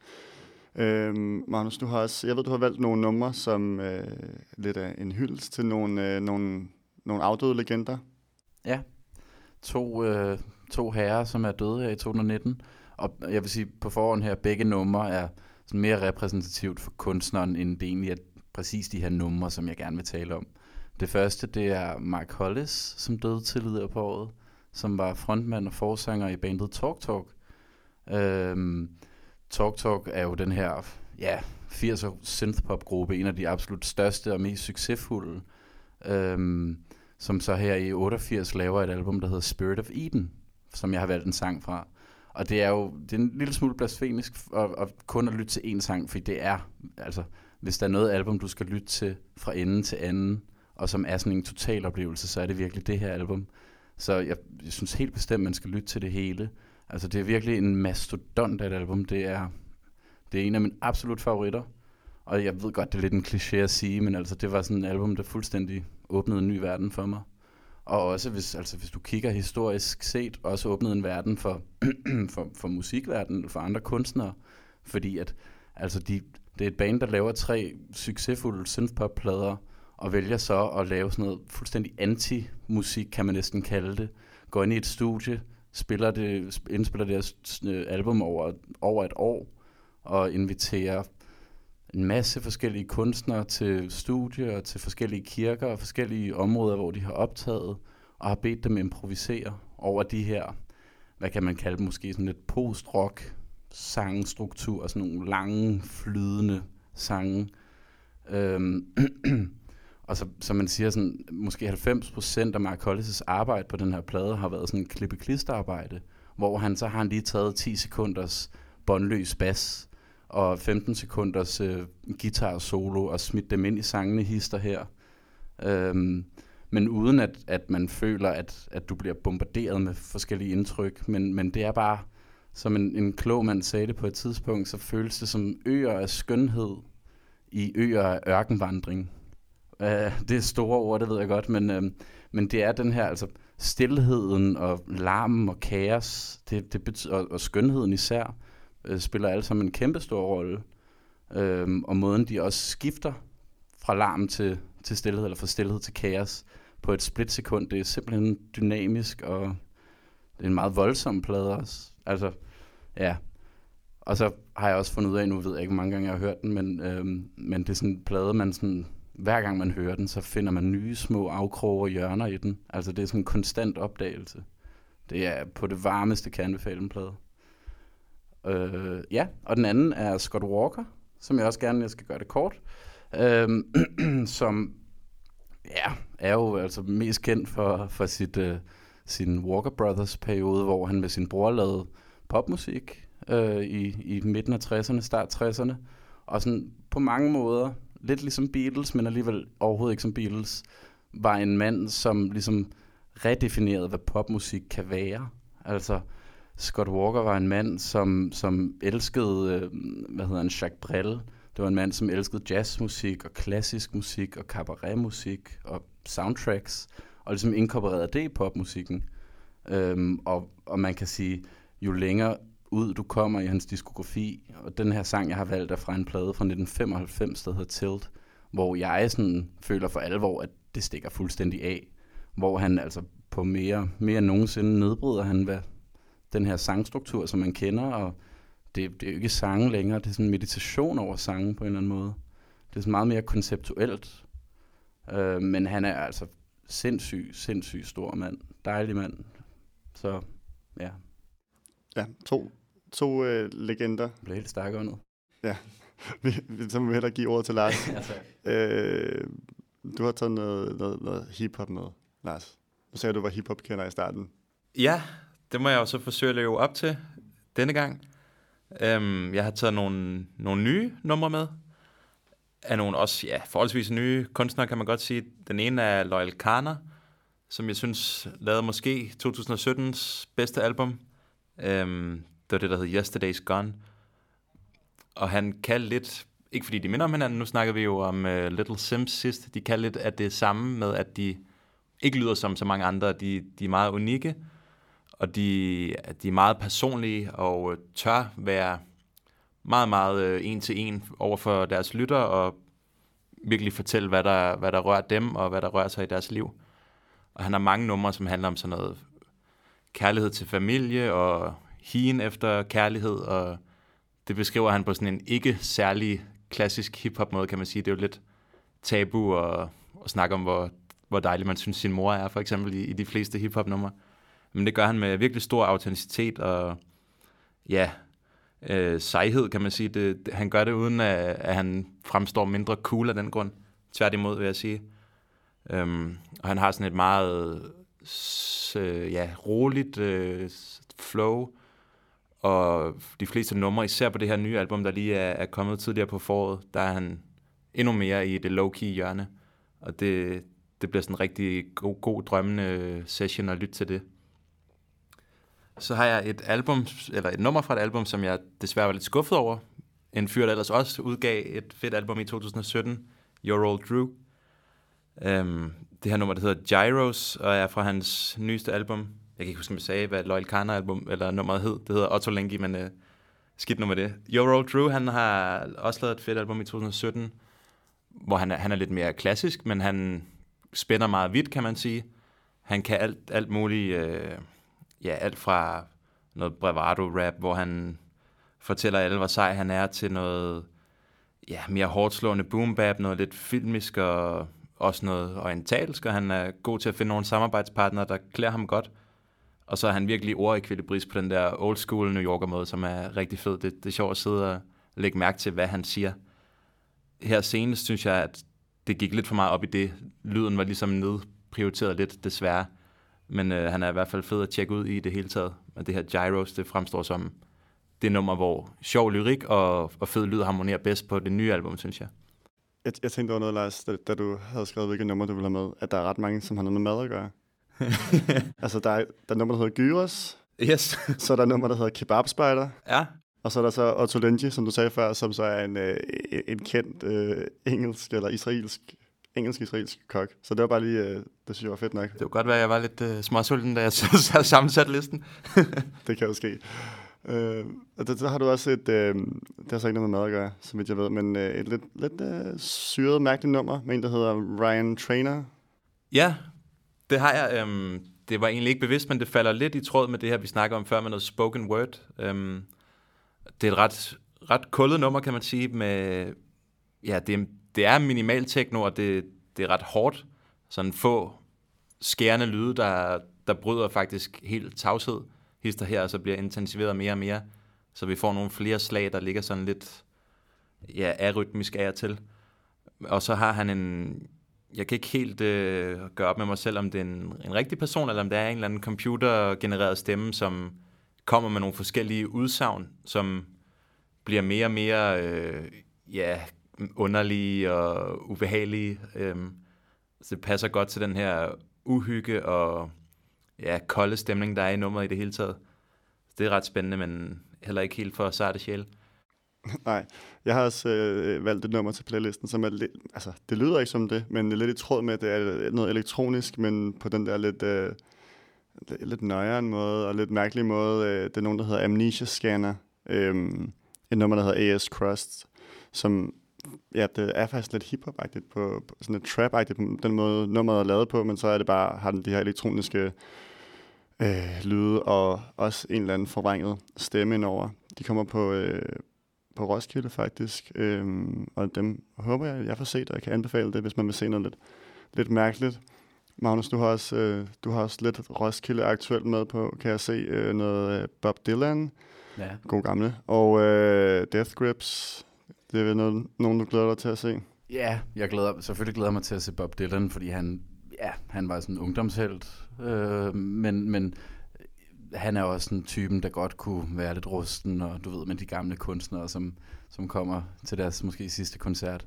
Øhm, Magnus, du har også, jeg ved, du har valgt nogle numre, som øh, lidt af en hyldest til nogle, øh, nogle, nogle afdøde legender. Ja, to, øh, to herrer, som er døde her i 2019. Og jeg vil sige på forhånd her, begge numre er mere repræsentativt for kunstneren, end det egentlig er præcis de her numre, som jeg gerne vil tale om. Det første, det er Mark Hollis, som døde tidligere på året, som var frontmand og forsanger i bandet Talk Talk. Øhm, Talk Talk er jo den her ja, 80'er synthpop-gruppe, en af de absolut største og mest succesfulde, øhm, som så her i 88 laver et album, der hedder Spirit of Eden, som jeg har valgt en sang fra. Og det er jo det er en lille smule blasfemisk at, at kun at lytte til én sang, for det er, altså, hvis der er noget album, du skal lytte til fra ende til anden, og som er sådan en total oplevelse, så er det virkelig det her album. Så jeg, jeg synes helt bestemt, man skal lytte til det hele. Altså det er virkelig en mastodont af et album. Det er, det er en af mine absolut favoritter. Og jeg ved godt, det er lidt en kliché at sige, men altså det var sådan et album, der fuldstændig åbnede en ny verden for mig. Og også hvis, altså, hvis du kigger historisk set, også åbnet en verden for, <clears throat> for, for musikverdenen, for andre kunstnere. Fordi at, altså de, det er et band, der laver tre succesfulde synthpop-plader, og vælger så at lave sådan noget fuldstændig anti-musik, kan man næsten kalde det. Går ind i et studie, spiller det, indspiller deres øh, album over, over et år, og inviterer en masse forskellige kunstnere til studier, og til forskellige kirker og forskellige områder, hvor de har optaget, og har bedt dem improvisere over de her, hvad kan man kalde dem, måske sådan lidt post-rock sangstruktur, sådan nogle lange, flydende sange. Øhm, <clears throat> og så, som man siger sådan, måske 90% af Mark Hollis' arbejde på den her plade har været sådan en klippe hvor han så har han lige taget 10 sekunders båndløs bas, og 15 sekunders øh, guitar solo, og smidt dem ind i sangene hister her. Øhm, men uden at, at man føler, at, at du bliver bombarderet med forskellige indtryk. Men, men det er bare, som en, en klog mand sagde det på et tidspunkt, så føles det som øer af skønhed i øer af ørkenvandring. Uh, det er store ord, det ved jeg godt, men, uh, men det er den her, altså stillheden og larmen og kaos, det, det betyder, og, og skønheden især, øh, spiller alle sammen en kæmpe stor rolle. Uh, og måden de også skifter fra larm til, til stillhed, eller fra stillhed til kaos på et splitsekund, det er simpelthen dynamisk, og det er en meget voldsom plade også. Altså, ja. Og så har jeg også fundet ud af, nu ved jeg ikke, hvor mange gange jeg har hørt den, men, øhm, men det er sådan en plade, man sådan, hver gang man hører den, så finder man nye små afkroge og hjørner i den. Altså det er sådan en konstant opdagelse. Det er på det varmeste kan anbefale en plade. Øh, ja, og den anden er Scott Walker, som jeg også gerne, jeg skal gøre det kort, øh, <clears throat> som ja, er jo altså mest kendt for, for sit, øh, sin Walker Brothers periode, hvor han med sin bror lavede popmusik øh, i, i midten af 60'erne, start 60'erne, og sådan på mange måder, lidt ligesom Beatles, men alligevel overhovedet ikke som Beatles, var en mand, som ligesom redefinerede, hvad popmusik kan være. Altså, Scott Walker var en mand, som, som elskede, øh, hvad hedder han, Jacques Brel. Det var en mand, som elskede jazzmusik og klassisk musik og cabaretmusik og soundtracks, og ligesom inkorporerede det i popmusikken. Øhm, og, og man kan sige, jo længere ud du kommer i hans diskografi, og den her sang, jeg har valgt, er fra en plade fra 1995, der hedder Tilt, hvor jeg sådan føler for alvor, at det stikker fuldstændig af. Hvor han altså på mere, mere end nogensinde nedbryder han, hvad den her sangstruktur, som man kender, og det, det er jo ikke sange længere, det er sådan en meditation over sange på en eller anden måde. Det er sådan meget mere konceptuelt. Øh, men han er altså sindssyg, sindssyg stor mand. Dejlig mand. Så ja. Ja, to, to øh, legender. Jeg blev helt stærk nu. Ja, <laughs> vi, så må vi hellere give ordet til Lars. <laughs> øh, du har taget noget, noget, noget hiphop med, Lars. Du sagde, at du var hiphop-kender i starten. Ja, det må jeg jo så forsøge at leve op til denne gang. Øhm, jeg har taget nogle, nogle nye numre med. af nogle også ja, forholdsvis nye kunstnere, kan man godt sige. Den ene er Loyal Kana, som jeg synes lavede måske 2017's bedste album. Øhm, det var det, der hed Yesterday's Gone. Og han kan lidt, ikke fordi de minder om hinanden, nu snakker vi jo om uh, Little Sims sidst, de kan lidt af det samme med, at de ikke lyder som så mange andre. De, de er meget unikke, og de, de er meget personlige og øh, tør være meget, meget en til en over for deres lytter og virkelig fortælle, hvad der, hvad der rører dem og hvad der rører sig i deres liv. Og han har mange numre, som handler om sådan noget kærlighed til familie og hien efter kærlighed, og det beskriver han på sådan en ikke særlig klassisk hiphop måde, kan man sige. Det er jo lidt tabu at, at snakke om, hvor, hvor dejlig man synes, sin mor er, for eksempel i, i de fleste hiphop numre. Men det gør han med virkelig stor autenticitet og ja, øh, sejhed, kan man sige. Det, det, han gør det uden, at, at han fremstår mindre cool af den grund. Tværtimod, vil jeg sige. Øhm, og han har sådan et meget øh, ja, roligt øh, flow, og de fleste numre, især på det her nye album, der lige er, er kommet tidligere på foråret, der er han endnu mere i det low-key hjørne. Og det, det bliver sådan en rigtig god, god drømmende øh, session at lytte til det. Så har jeg et album, eller et nummer fra et album, som jeg desværre var lidt skuffet over. En fyr, der ellers også udgav et fedt album i 2017, Your Old Drew. Øhm, det her nummer, der hedder Gyros, og er fra hans nyeste album. Jeg kan ikke huske, om jeg sagde, hvad Loyal Kana album eller nummeret hed. Det hedder Otto Lengi, men øh, skidt nummer det. Your Old Drew, han har også lavet et fedt album i 2017, hvor han er, han er lidt mere klassisk, men han spænder meget vidt, kan man sige. Han kan alt, alt muligt... Øh, ja, alt fra noget bravado-rap, hvor han fortæller alle, hvor sej han er, til noget ja, mere hårdt slående boom bap, noget lidt filmisk og også noget orientalsk, og han er god til at finde nogle samarbejdspartnere, der klæder ham godt. Og så er han virkelig ordekvilibris på den der old school New Yorker måde, som er rigtig fed. Det, det er sjovt at sidde og lægge mærke til, hvad han siger. Her senest synes jeg, at det gik lidt for meget op i det. Lyden var ligesom nedprioriteret lidt, desværre. Men øh, han er i hvert fald fed at tjekke ud i det hele taget. Og det her Gyros, det fremstår som det nummer, hvor sjov lyrik og, og fed lyd harmonerer bedst på det nye album, synes jeg. Jeg, jeg tænkte over noget, Lars, da, da du havde skrevet, hvilket nummer du ville have med, at der er ret mange, som har noget med mad at gøre. <laughs> altså, der er, der er nummer, der hedder Gyros. Yes. <laughs> så er der nummer, der hedder Kebab Spider. Ja. Og så er der så Otto Lengi, som du sagde før, som så er en, øh, en kendt øh, engelsk eller israelsk engelsk-israelsk kok. Så det var bare lige, øh, det synes jeg var fedt nok. Det var godt være, at jeg var lidt øh, småsulten, da jeg <laughs> havde sammensat listen. <laughs> det kan jo ske. Øh, og så har du også et, øh, det har så ikke noget med mad at gøre, som jeg ved, men øh, et lidt, lidt øh, syret, mærkeligt nummer med en, der hedder Ryan Trainer. Ja, det har jeg. Øhm, det var egentlig ikke bevidst, men det falder lidt i tråd med det her, vi snakker om før med noget spoken word. Øhm, det er et ret, ret kullet nummer, kan man sige, med, ja, det er, det er minimal techno, og det, det er ret hårdt. Sådan få skærende lyde, der, der bryder faktisk helt tavshed hister her, og så bliver intensiveret mere og mere. Så vi får nogle flere slag, der ligger sådan lidt ja, arytmisk af og til. Og så har han en... Jeg kan ikke helt øh, gøre op med mig selv, om det er en, en rigtig person, eller om det er en eller anden computergenereret stemme, som kommer med nogle forskellige udsagn, som bliver mere og mere øh, ja, underlige og ubehagelige. Øh, så det passer godt til den her uhygge og ja, kolde stemning, der er i nummeret i det hele taget. Så det er ret spændende, men heller ikke helt for sarte sjæl. <laughs> Nej, jeg har også øh, valgt et nummer til playlisten, som er lidt, altså det lyder ikke som det, men det er lidt i tråd med, at det er noget elektronisk, men på den der lidt, øh, lidt nøjere måde og lidt mærkelig måde. Øh, det er nogen, der hedder Amnesia Scanner, øh, et nummer, der hedder AS Crust, som ja, det er faktisk lidt hiphop-agtigt, på, på sådan lidt trap-agtigt på den måde, nummeret er lavet på, men så er det bare, har den de her elektroniske øh, lyde, og også en eller anden forvrænget stemme indover. De kommer på, øh, på Roskilde faktisk, øh, og dem håber jeg, jeg får set, og jeg kan anbefale det, hvis man vil se noget lidt, lidt mærkeligt. Magnus, du har også, øh, du har også lidt Roskilde aktuelt med på, kan jeg se, øh, noget øh, Bob Dylan, ja. god gamle, og øh, Death Grips, det er vel noget, nogen, du glæder dig til at se? Ja, jeg glæder, selvfølgelig glæder mig til at se Bob Dylan, fordi han, ja, han var sådan en ungdomshelt, øh, men, men han er også en typen, der godt kunne være lidt rusten, og du ved, med de gamle kunstnere, som, som kommer til deres måske sidste koncert.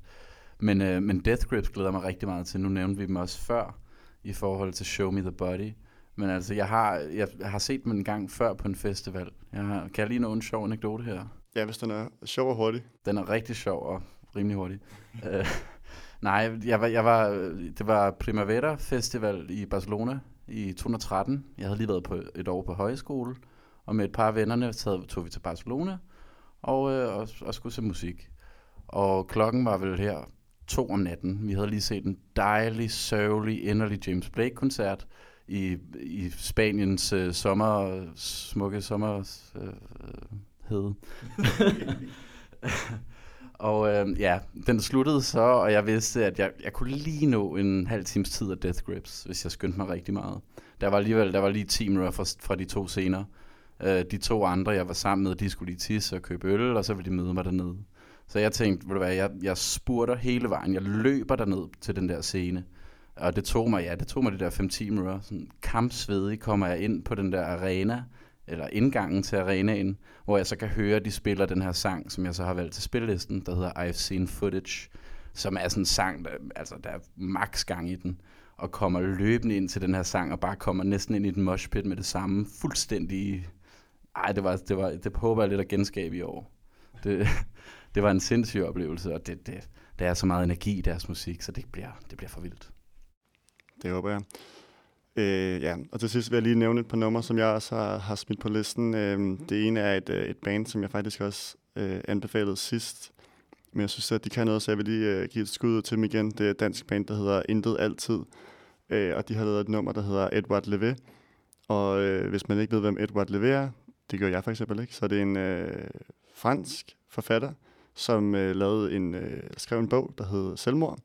Men, øh, men Death Grips glæder mig rigtig meget til. Nu nævnte vi dem også før, i forhold til Show Me The Body. Men altså, jeg har, jeg har set dem en gang før på en festival. Jeg har, kan jeg lige nå en sjov anekdote her? Ja, hvis den er sjov og hurtig. Den er rigtig sjov og rimelig hurtig. uh, <laughs> nej, jeg var, jeg var, det var Primavera Festival i Barcelona i 2013. Jeg havde lige været på et år på højskole, og med et par af vennerne tog, tog vi til Barcelona og, øh, og, og skulle se musik. Og klokken var vel her to om natten. Vi havde lige set en dejlig, sørgelig, inderlig James Blake-koncert i, i Spaniens øh, sommer, smukke sommer øh, hed. <laughs> og øh, ja, den sluttede så, og jeg vidste, at jeg, jeg kunne lige nå en halv times tid af Death Grips, hvis jeg skyndte mig rigtig meget. Der var alligevel der var lige 10 minutter fra, fra de to scener. Øh, de to andre, jeg var sammen med, de skulle lige tisse og købe øl, og så ville de møde mig dernede. Så jeg tænkte, ved du hvad, jeg, jeg spurter hele vejen. Jeg løber derned til den der scene. Og det tog mig, ja, det tog mig de der 5-10 minutter. Sådan kampsvedig kommer jeg ind på den der arena, eller indgangen til arenaen, hvor jeg så kan høre, at de spiller den her sang, som jeg så har valgt til spillelisten, der hedder I've Seen Footage, som er sådan en sang, der, altså der er max gang i den, og kommer løbende ind til den her sang, og bare kommer næsten ind i den moshpit med det samme, fuldstændig... Ej, det var, det var, det håber jeg lidt at genskabe i år. Det, <laughs> det var en sindssyg oplevelse, og det, det, der er så meget energi i deres musik, så det bliver, det bliver for vildt. Det håber jeg. Øh, ja, og til sidst vil jeg lige nævne et par numre, som jeg også har, har smidt på listen. Øh, det ene er et, øh, et band, som jeg faktisk også øh, anbefalede sidst. Men jeg synes, at de kan noget, så jeg vil lige øh, give et skud til dem igen. Det er et dansk band, der hedder Intet Altid. Øh, og de har lavet et nummer, der hedder Edward Leve. Og øh, hvis man ikke ved, hvem Edward Leve er, det gør jeg for eksempel ikke, så det er en øh, fransk forfatter, som øh, lavede en, øh, skrev en bog, der hed Selvmord.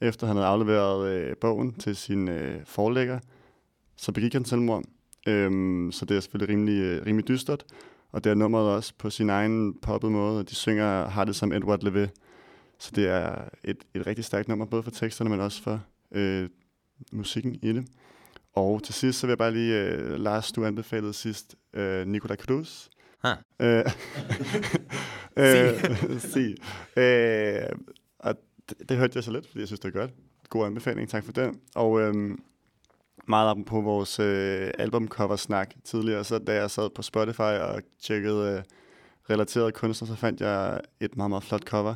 Efter han havde afleveret øh, bogen til sin øh, forlægger, så begik han selvmord. Øhm, så det er selvfølgelig rimelig, øh, rimelig dystert. Og det er nummeret også på sin egen poppet måde. De synger har det som Edward Levé. Så det er et, et rigtig stærkt nummer, både for teksterne, men også for øh, musikken i det. Og til sidst, så vil jeg bare lige, øh, Lars, du anbefalede sidst, øh, Nicola Cruz. Huh. Øh, <laughs> <laughs> øh, sig. Øh, og det, det hørte jeg så lidt, fordi jeg synes, det er godt. God anbefaling, tak for den. Og øhm, meget på vores øh, albumcover-snak tidligere, så da jeg sad på Spotify og tjekkede øh, relaterede kunstnere, så fandt jeg et meget, meget flot cover.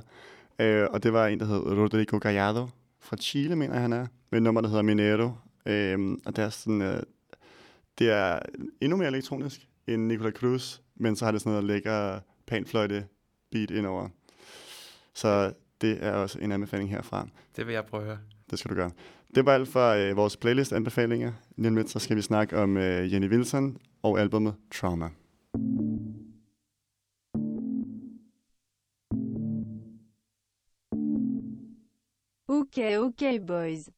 Øh, og det var en, der hed Rodrigo Gallardo fra Chile, mener jeg, han er, med et nummer, der hedder Minero. Øh, og det er sådan, øh, det er endnu mere elektronisk end Nicola Cruz, men så har det sådan noget lækker panfløjte beat indover. Så det er også en anbefaling herfra. Det vil jeg prøve at høre. Det skal du gøre. Det var alt for øh, vores playlist-anbefalinger. Lige om lidt, så skal vi snakke om øh, Jenny Wilson og albumet Trauma. Okay, okay, boys.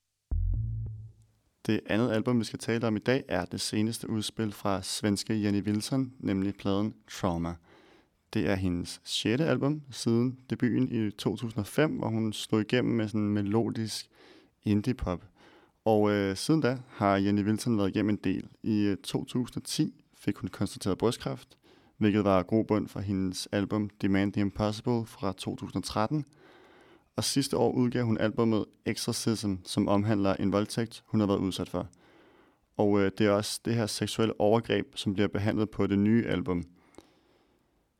Det andet album, vi skal tale om i dag, er det seneste udspil fra svenske Jenny Wilson, nemlig pladen Trauma. Det er hendes sjette album siden debuten i 2005, hvor hun slog igennem med sådan en melodisk indie-pop. Og øh, siden da har Jenny Wilson været igennem en del. I øh, 2010 fik hun konstateret brystkræft, hvilket var grobund for hendes album Demand the Impossible fra 2013. Og sidste år udgav hun albumet Exorcism, som omhandler en voldtægt, hun har været udsat for. Og øh, det er også det her seksuelle overgreb, som bliver behandlet på det nye album.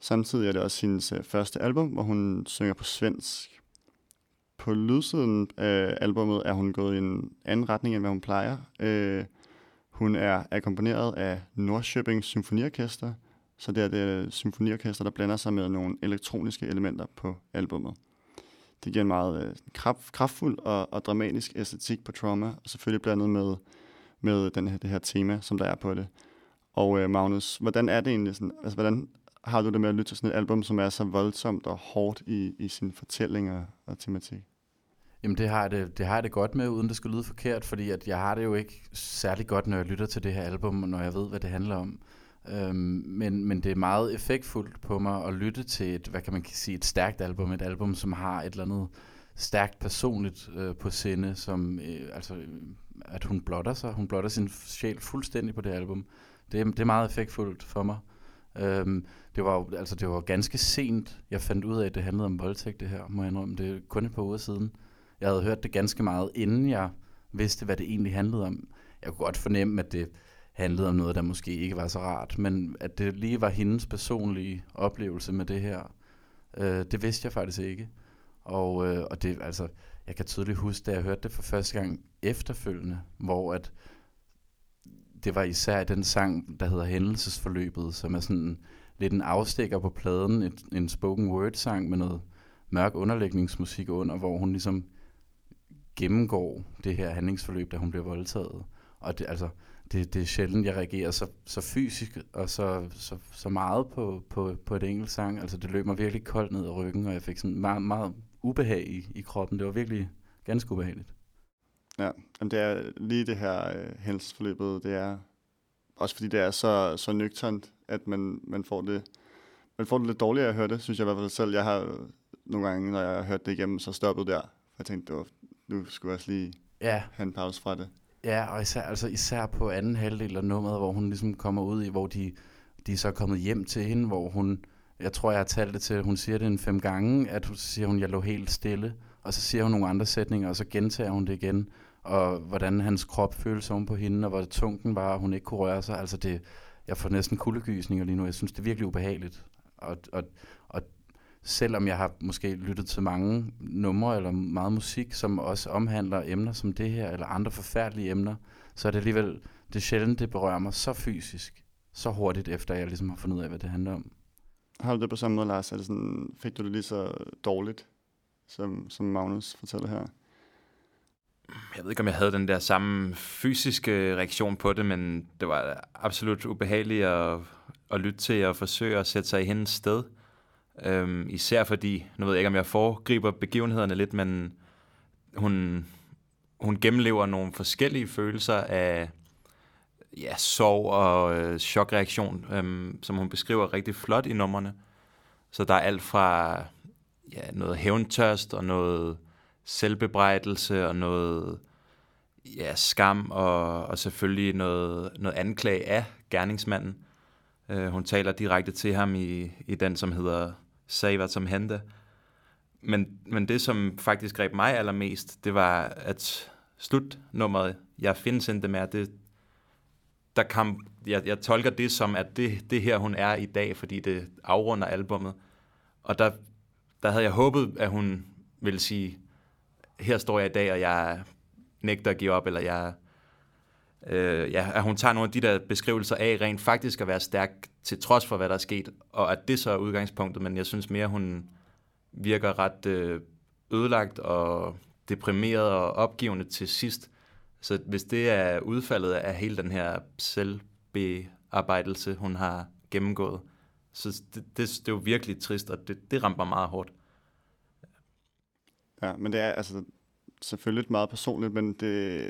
Samtidig er det også hendes øh, første album, hvor hun synger på svensk. På lydsiden af albummet er hun gået i en anden retning, end hvad hun plejer. Øh, hun er akkompagneret af Nordsjøbing Symfoniorkester, så det er det symfoniorkester, der blander sig med nogle elektroniske elementer på albummet. Det giver en meget øh, kraft, kraftfuld og, og dramatisk æstetik på Trauma, og selvfølgelig blandet med, med den her, det her tema, som der er på det. Og øh, Magnus, hvordan er det egentlig sådan, altså hvordan har du det med at lytte til sådan et album, som er så voldsomt og hårdt i, i sin fortælling og, og tematik? Jamen det har, jeg det, det har jeg det godt med, uden det skal lyde forkert, fordi at jeg har det jo ikke særlig godt, når jeg lytter til det her album, når jeg ved, hvad det handler om. Øhm, men, men det er meget effektfuldt på mig at lytte til et, hvad kan man sige, et stærkt album, et album, som har et eller andet stærkt personligt øh, på sinde, som øh, altså, øh, at hun blotter sig, hun blotter sin sjæl fuldstændig på det album. Det, det er meget effektfuldt for mig. Øhm, det var jo- altså det var ganske sent, jeg fandt ud af, at det handlede om voldtægt det her, må jeg indrømme. Det er kun et par uger siden. Jeg havde hørt det ganske meget, inden jeg vidste, hvad det egentlig handlede om. Jeg kunne godt fornemme, at det handlede om noget, der måske ikke var så rart, men at det lige var hendes personlige oplevelse med det her, øh, det vidste jeg faktisk ikke. Og, øh, og det, altså, jeg kan tydeligt huske, da jeg hørte det for første gang efterfølgende, hvor at det var især den sang, der hedder Hændelsesforløbet, som er sådan lidt en afstikker på pladen, et, en spoken word sang med noget mørk underlægningsmusik under, hvor hun ligesom gennemgår det her handlingsforløb, da hun bliver voldtaget. Og det, altså, det, det er sjældent, jeg reagerer så, så fysisk og så, så, så meget på, på, på et enkelt sang. Altså, det løb mig virkelig koldt ned ad ryggen, og jeg fik sådan meget, meget ubehag i, i kroppen. Det var virkelig ganske ubehageligt. Ja, Jamen, det er lige det her øh, hændelsesforløbet, det er også fordi det er så, så nøgternt, at man, man, får det, man får det lidt dårligt at høre det, synes jeg i hvert fald selv. Jeg har nogle gange, når jeg har hørt det igennem, så stoppet der. For jeg tænkte, det var, nu skulle jeg også lige Ja, have en pause fra det. Ja, og især, altså især på anden halvdel af nummeret, hvor hun ligesom kommer ud i, hvor de, de er så kommet hjem til hende, hvor hun, jeg tror, jeg har talt det til, hun siger det en fem gange, at hun siger hun, jeg lå helt stille, og så siger hun nogle andre sætninger, og så gentager hun det igen, og hvordan hans krop føles oven på hende, og hvor tungt den var, og hun ikke kunne røre sig, altså det, jeg får næsten kuldegysninger lige nu, jeg synes, det er virkelig ubehageligt, og, og selvom jeg har måske lyttet til mange numre eller meget musik, som også omhandler emner som det her, eller andre forfærdelige emner, så er det alligevel, det er sjældent, det berører mig så fysisk, så hurtigt efter jeg ligesom har fundet ud af, hvad det handler om. Har du det på samme måde, Lars? Er det sådan, fik du det lige så dårligt, som, som Magnus fortæller her? Jeg ved ikke, om jeg havde den der samme fysiske reaktion på det, men det var absolut ubehageligt at, at lytte til og forsøge at sætte sig i hendes sted. Øhm, især fordi, nu ved jeg ikke, om jeg foregriber begivenhederne lidt, men hun, hun gennemlever nogle forskellige følelser af ja, sorg og øh, chokreaktion, øhm, som hun beskriver rigtig flot i numrene. Så der er alt fra ja, noget hævntørst og noget selvbebrejdelse og noget ja, skam og, og selvfølgelig noget, noget anklage af gerningsmanden. Øh, hun taler direkte til ham i, i den, som hedder sagde, hvad som hente. Men, men det, som faktisk greb mig allermest, det var, at slutnummeret, jeg findes ikke mere, det, der kom, jeg, jeg tolker det som, at det, det her, hun er i dag, fordi det afrunder albummet. Og der, der havde jeg håbet, at hun ville sige, her står jeg i dag, og jeg nægter at give op, eller jeg, øh, ja, at hun tager nogle af de der beskrivelser af rent faktisk at være stærk til trods for, hvad der er sket, og at det så er udgangspunktet, men jeg synes mere, hun virker ret øh, ødelagt og deprimeret og opgivende til sidst. Så hvis det er udfaldet af hele den her selvbearbejdelse, hun har gennemgået, så det, det, det er jo virkelig trist, og det, det rammer mig meget hårdt. Ja, men det er altså selvfølgelig meget personligt, men det,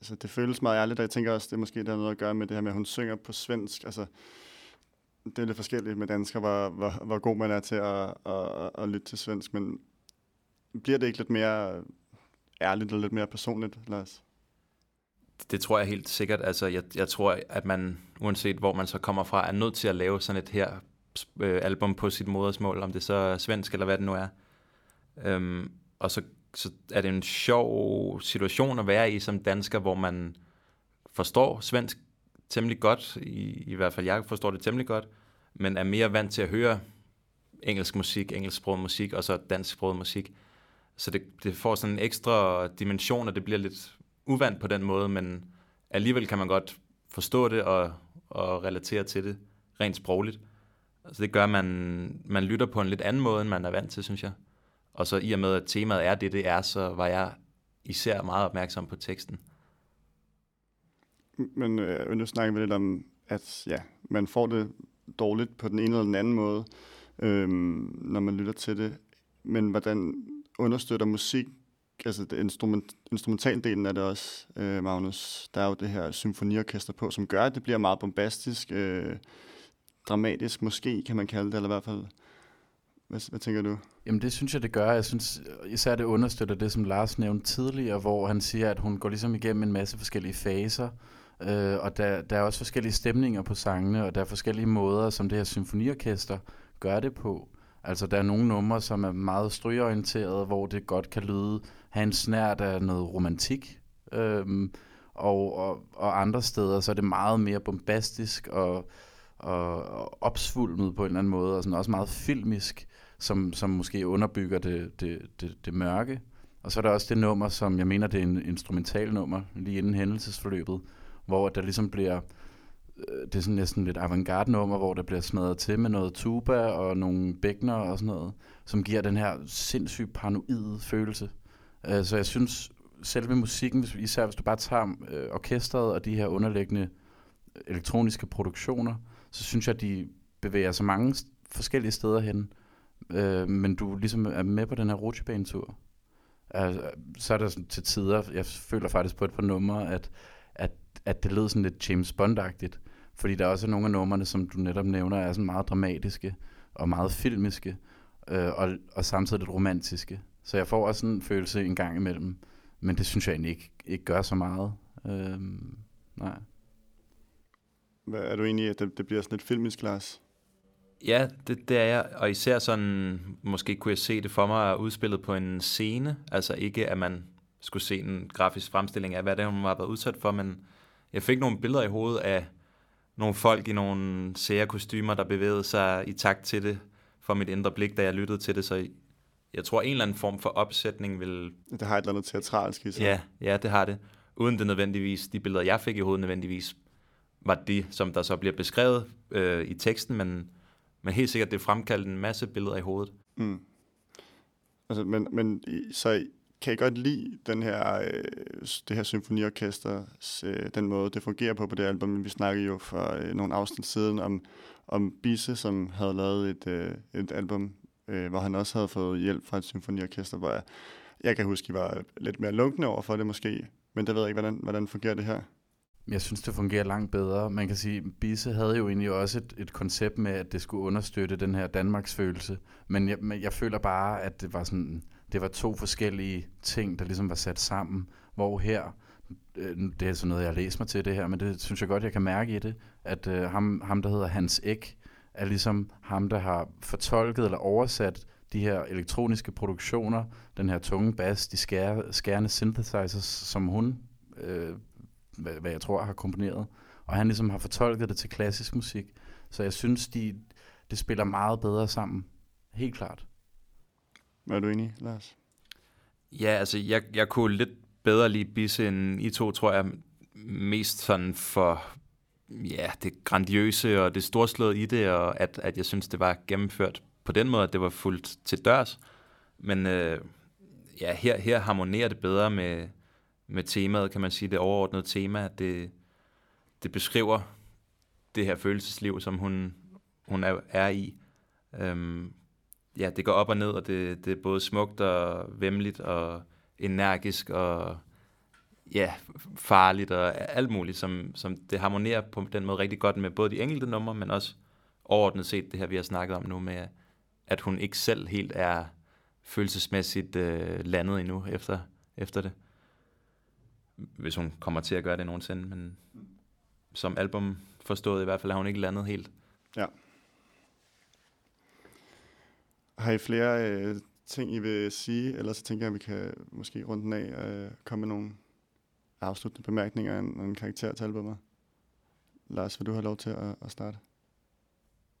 altså, det føles meget ærligt, og jeg tænker også, det måske det har noget at gøre med det her med, at hun synger på svensk. Altså, det er lidt forskelligt med dansker, hvor, hvor, hvor god man er til at, at, at lytte til svensk, men bliver det ikke lidt mere ærligt og lidt mere personligt, Lars? Det tror jeg helt sikkert. Altså, jeg, jeg tror, at man, uanset hvor man så kommer fra, er nødt til at lave sådan et her øh, album på sit modersmål, om det så er svensk eller hvad det nu er. Øhm, og så, så er det en sjov situation at være i som dansker, hvor man forstår svensk temmelig godt, i, i hvert fald jeg forstår det temmelig godt, men er mere vant til at høre engelsk musik, engelsksproget musik, og så dansksproget musik. Så det, det får sådan en ekstra dimension, og det bliver lidt uvant på den måde, men alligevel kan man godt forstå det og, og relatere til det rent sprogligt. Så det gør, at man, man lytter på en lidt anden måde, end man er vant til, synes jeg. Og så i og med, at temaet er det, det er, så var jeg især meget opmærksom på teksten. Men øh, nu snakker vi lidt om, at ja, man får det dårligt på den ene eller den anden måde, øh, når man lytter til det. Men hvordan understøtter musik, altså det instrument, instrumentaldelen af det også, øh, Magnus? Der er jo det her symfoniorkester på, som gør, at det bliver meget bombastisk, øh, dramatisk måske, kan man kalde det, eller i hvert fald. Hvad, hvad tænker du? Jamen det synes jeg, det gør. Jeg synes især, det understøtter det, som Lars nævnte tidligere, hvor han siger, at hun går ligesom igennem en masse forskellige faser, Øh, og der, der er også forskellige stemninger på sangene, og der er forskellige måder, som det her symfoniorkester gør det på. Altså, der er nogle numre, som er meget strygeorienterede, hvor det godt kan lyde, have en snært af noget romantik. Øhm, og, og, og andre steder, så er det meget mere bombastisk og, og, og opsvulmet på en eller anden måde, og sådan også meget filmisk, som, som måske underbygger det, det, det, det mørke. Og så er der også det nummer, som jeg mener, det er en instrumental nummer, lige inden hændelsesforløbet, hvor der ligesom bliver, øh, det er sådan næsten lidt avantgarde nummer, hvor der bliver smadret til med noget tuba og nogle bækner og sådan noget, som giver den her sindssygt paranoide følelse. Øh, så jeg synes, selve musikken, især hvis du bare tager øh, orkestret og de her underliggende øh, elektroniske produktioner, så synes jeg, at de bevæger sig mange forskellige steder hen. Øh, men du ligesom er med på den her rutsjebanetur. Altså, så er der sådan til tider, jeg føler faktisk på et par numre, at, at, det lød sådan lidt James Bond-agtigt. Fordi der er også nogle af numrene, som du netop nævner, er sådan meget dramatiske og meget filmiske, øh, og, og samtidig lidt romantiske. Så jeg får også sådan en følelse en gang imellem, men det synes jeg egentlig ikke, ikke gør så meget. Øh, nej. Hvad, er du enig i, at det, det bliver sådan et filmisk glas? Ja, det, det er jeg, og især sådan, måske kunne jeg se det for mig udspillet på en scene, altså ikke at man skulle se en grafisk fremstilling af, hvad det er, hun har været udsat for, men jeg fik nogle billeder i hovedet af nogle folk i nogle sære kostymer, der bevægede sig i takt til det, for mit indre blik, da jeg lyttede til det, så jeg tror, en eller anden form for opsætning vil... Det har et eller andet teatralsk i sig. Ja, ja, det har det. Uden det nødvendigvis, de billeder, jeg fik i hovedet nødvendigvis, var de, som der så bliver beskrevet øh, i teksten, men, men helt sikkert, det fremkaldte en masse billeder i hovedet. Mm. Altså, men, men så kan jeg godt lide den her, øh, det her symfoniorkester, øh, den måde, det fungerer på på det album. Vi snakkede jo for øh, nogle afsnit siden om, om Bisse, som havde lavet et, øh, et album, øh, hvor han også havde fået hjælp fra et symfoniorkester, hvor jeg, jeg kan huske, I var lidt mere lunkne over for det måske, men det ved jeg ikke, hvordan, hvordan fungerer det her? Jeg synes, det fungerer langt bedre. Man kan sige, Bisse havde jo egentlig også et, et koncept med, at det skulle understøtte den her Danmarks følelse. Men jeg, men jeg føler bare, at det var sådan, det var to forskellige ting, der ligesom var sat sammen. Hvor her, øh, det er sådan noget, jeg læser mig til det her, men det synes jeg godt, jeg kan mærke i det, at øh, ham, ham, der hedder Hans Ek, er ligesom ham, der har fortolket eller oversat de her elektroniske produktioner, den her tunge bass, de skære, skærende synthesizers, som hun øh, hvad, hvad jeg tror har komponeret. Og han ligesom har fortolket det til klassisk musik. Så jeg synes, de, det spiller meget bedre sammen. Helt klart. Er du enig, Lars? Ja, altså jeg, jeg kunne lidt bedre lide Bisse end I to, tror jeg. Mest sådan for ja, det grandiøse og det storslåede i det, og at, at jeg synes, det var gennemført på den måde, at det var fuldt til dørs. Men øh, ja, her, her harmonerer det bedre med, med temaet, kan man sige, det overordnede tema. Det, det beskriver det her følelsesliv, som hun, hun er, er i. Øhm, ja, det går op og ned, og det, det er både smukt og vemmeligt og energisk og ja, farligt og alt muligt, som, som det harmonerer på den måde rigtig godt med både de enkelte numre, men også overordnet set det her, vi har snakket om nu med, at hun ikke selv helt er følelsesmæssigt øh, landet endnu efter, efter det hvis hun kommer til at gøre det nogensinde, men som album forstået i hvert fald, har hun ikke landet helt. Ja. Har I flere øh, ting, I vil sige? Ellers så tænker jeg, at vi kan måske rundt den af og øh, komme med nogle afsluttende bemærkninger og en, en karakter til albumet. Lars, vil du have lov til at, at starte?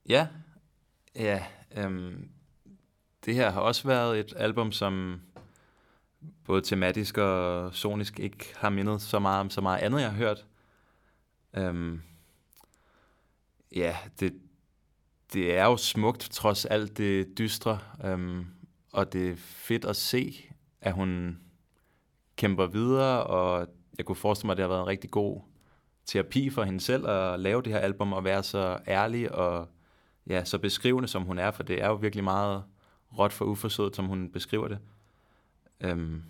Ja, ja øhm, det her har også været et album, som både tematisk og sonisk ikke har mindet så meget om så meget andet, jeg har hørt. Øhm, ja, det, det er jo smukt, trods alt det dystre, øhm, og det er fedt at se, at hun kæmper videre, og jeg kunne forestille mig, at det har været en rigtig god terapi for hende selv at lave det her album og være så ærlig og ja, så beskrivende, som hun er, for det er jo virkelig meget råt for uforsøget, som hun beskriver det. Øhm,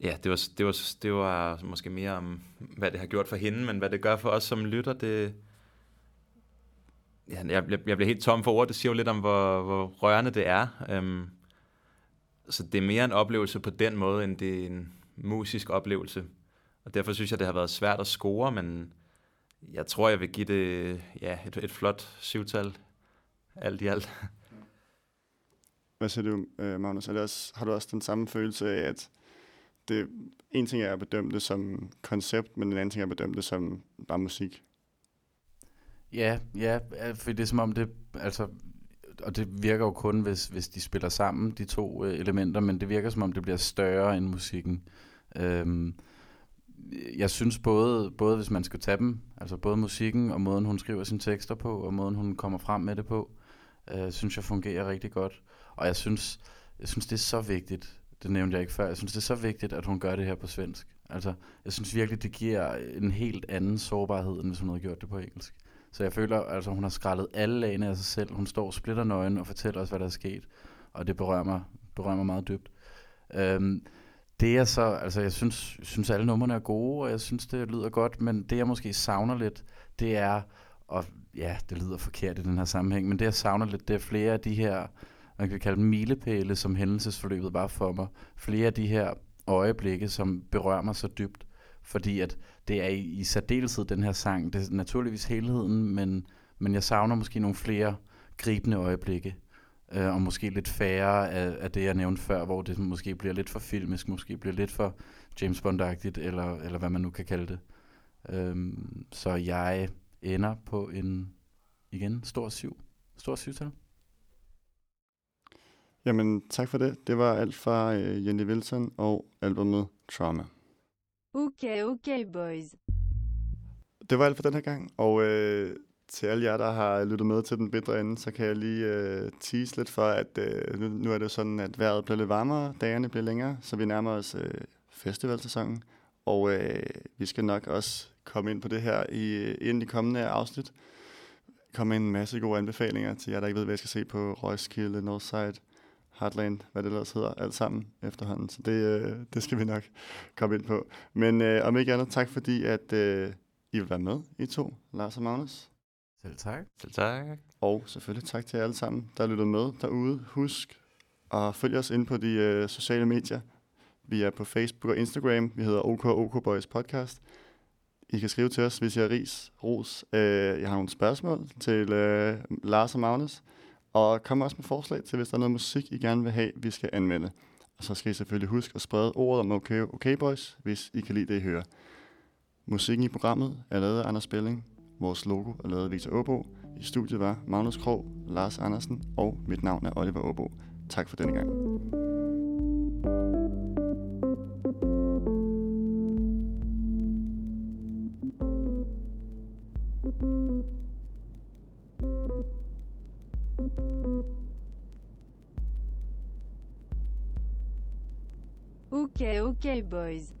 ja, det var, det, var, det var måske mere om, hvad det har gjort for hende, men hvad det gør for os som lytter, det... Ja, jeg, jeg, bliver helt tom for ord. Det siger jo lidt om, hvor, hvor rørende det er. Øhm, så det er mere en oplevelse på den måde, end det er en musisk oplevelse. Og derfor synes jeg, det har været svært at score, men jeg tror, jeg vil give det ja, et, et flot syvtal alt i alt. Hvad siger du, øh, Magnus? Er det også, har du også den samme følelse af, at det, en ting er at bedømme det som koncept, men en anden ting er at bedømme det som bare musik? Ja, ja, for det er som om det, altså, og det virker jo kun, hvis, hvis de spiller sammen, de to øh, elementer, men det virker som om det bliver større end musikken. Øhm, jeg synes både, både hvis man skal tage dem, altså både musikken og måden hun skriver sine tekster på, og måden hun kommer frem med det på, øh, synes jeg fungerer rigtig godt. Og jeg synes, jeg synes det er så vigtigt, det nævnte jeg ikke før, jeg synes det er så vigtigt, at hun gør det her på svensk. Altså, jeg synes virkelig, det giver en helt anden sårbarhed, end hvis hun havde gjort det på engelsk. Så jeg føler, altså hun har skrællet alle lagene af sig selv. Hun står splitter nøgen og fortæller os, hvad der er sket. Og det berører mig, berører mig meget dybt. Øhm, det er så, altså jeg synes, jeg synes alle numrene er gode, og jeg synes, det lyder godt, men det jeg måske savner lidt, det er, og ja, det lyder forkert i den her sammenhæng, men det jeg savner lidt, det er flere af de her, man kan kalde dem milepæle, som hændelsesforløbet var for mig. Flere af de her øjeblikke, som berører mig så dybt, fordi at det er i, i særdeleshed den her sang, det er naturligvis helheden, men, men jeg savner måske nogle flere gribende øjeblikke, øh, og måske lidt færre af, af det, jeg nævnte før, hvor det måske bliver lidt for filmisk, måske bliver lidt for James Bond-agtigt, eller, eller hvad man nu kan kalde det. Øh, så jeg ender på en, igen, stor syv. Stor syvtal. Jamen, tak for det. Det var alt fra øh, Jenny Wilson og albumet Trauma. Okay, okay, boys. Det var alt for den her gang, og øh, til alle jer, der har lyttet med til den bedre ende, så kan jeg lige øh, tease lidt for, at øh, nu, nu er det sådan, at vejret bliver lidt varmere, dagene bliver længere, så vi nærmer os øh, festivalsæsonen, og øh, vi skal nok også komme ind på det her i, øh, inden de kommende afsnit. Komme en masse gode anbefalinger til jer, der ikke ved, hvad jeg skal se på Roskilde, Northside, Heartland, hvad det ellers hedder, alt sammen efterhånden. Så det, øh, det skal vi nok komme ind på. Men øh, om ikke andet, tak fordi, at øh, I vil være med, I to, Lars og Magnus. Selv tak. Selv tak. Og selvfølgelig tak til jer alle sammen, der lytter med derude. Husk at følge os ind på de øh, sociale medier. Vi er på Facebook og Instagram. Vi hedder OK OK Boys Podcast. I kan skrive til os, hvis I har ris, ros. Øh, jeg har nogle spørgsmål til øh, Lars og Magnus. Og kom også med forslag til, hvis der er noget musik, I gerne vil have, vi skal anmelde. Og så skal I selvfølgelig huske at sprede ordet om okay, okay Boys, hvis I kan lide det, I hører. Musikken i programmet er lavet af Anders Spelling. Vores logo er lavet af Victor Åbo. I studiet var Magnus Krog, Lars Andersen og mit navn er Oliver Åbo. Tak for denne gang. Boys.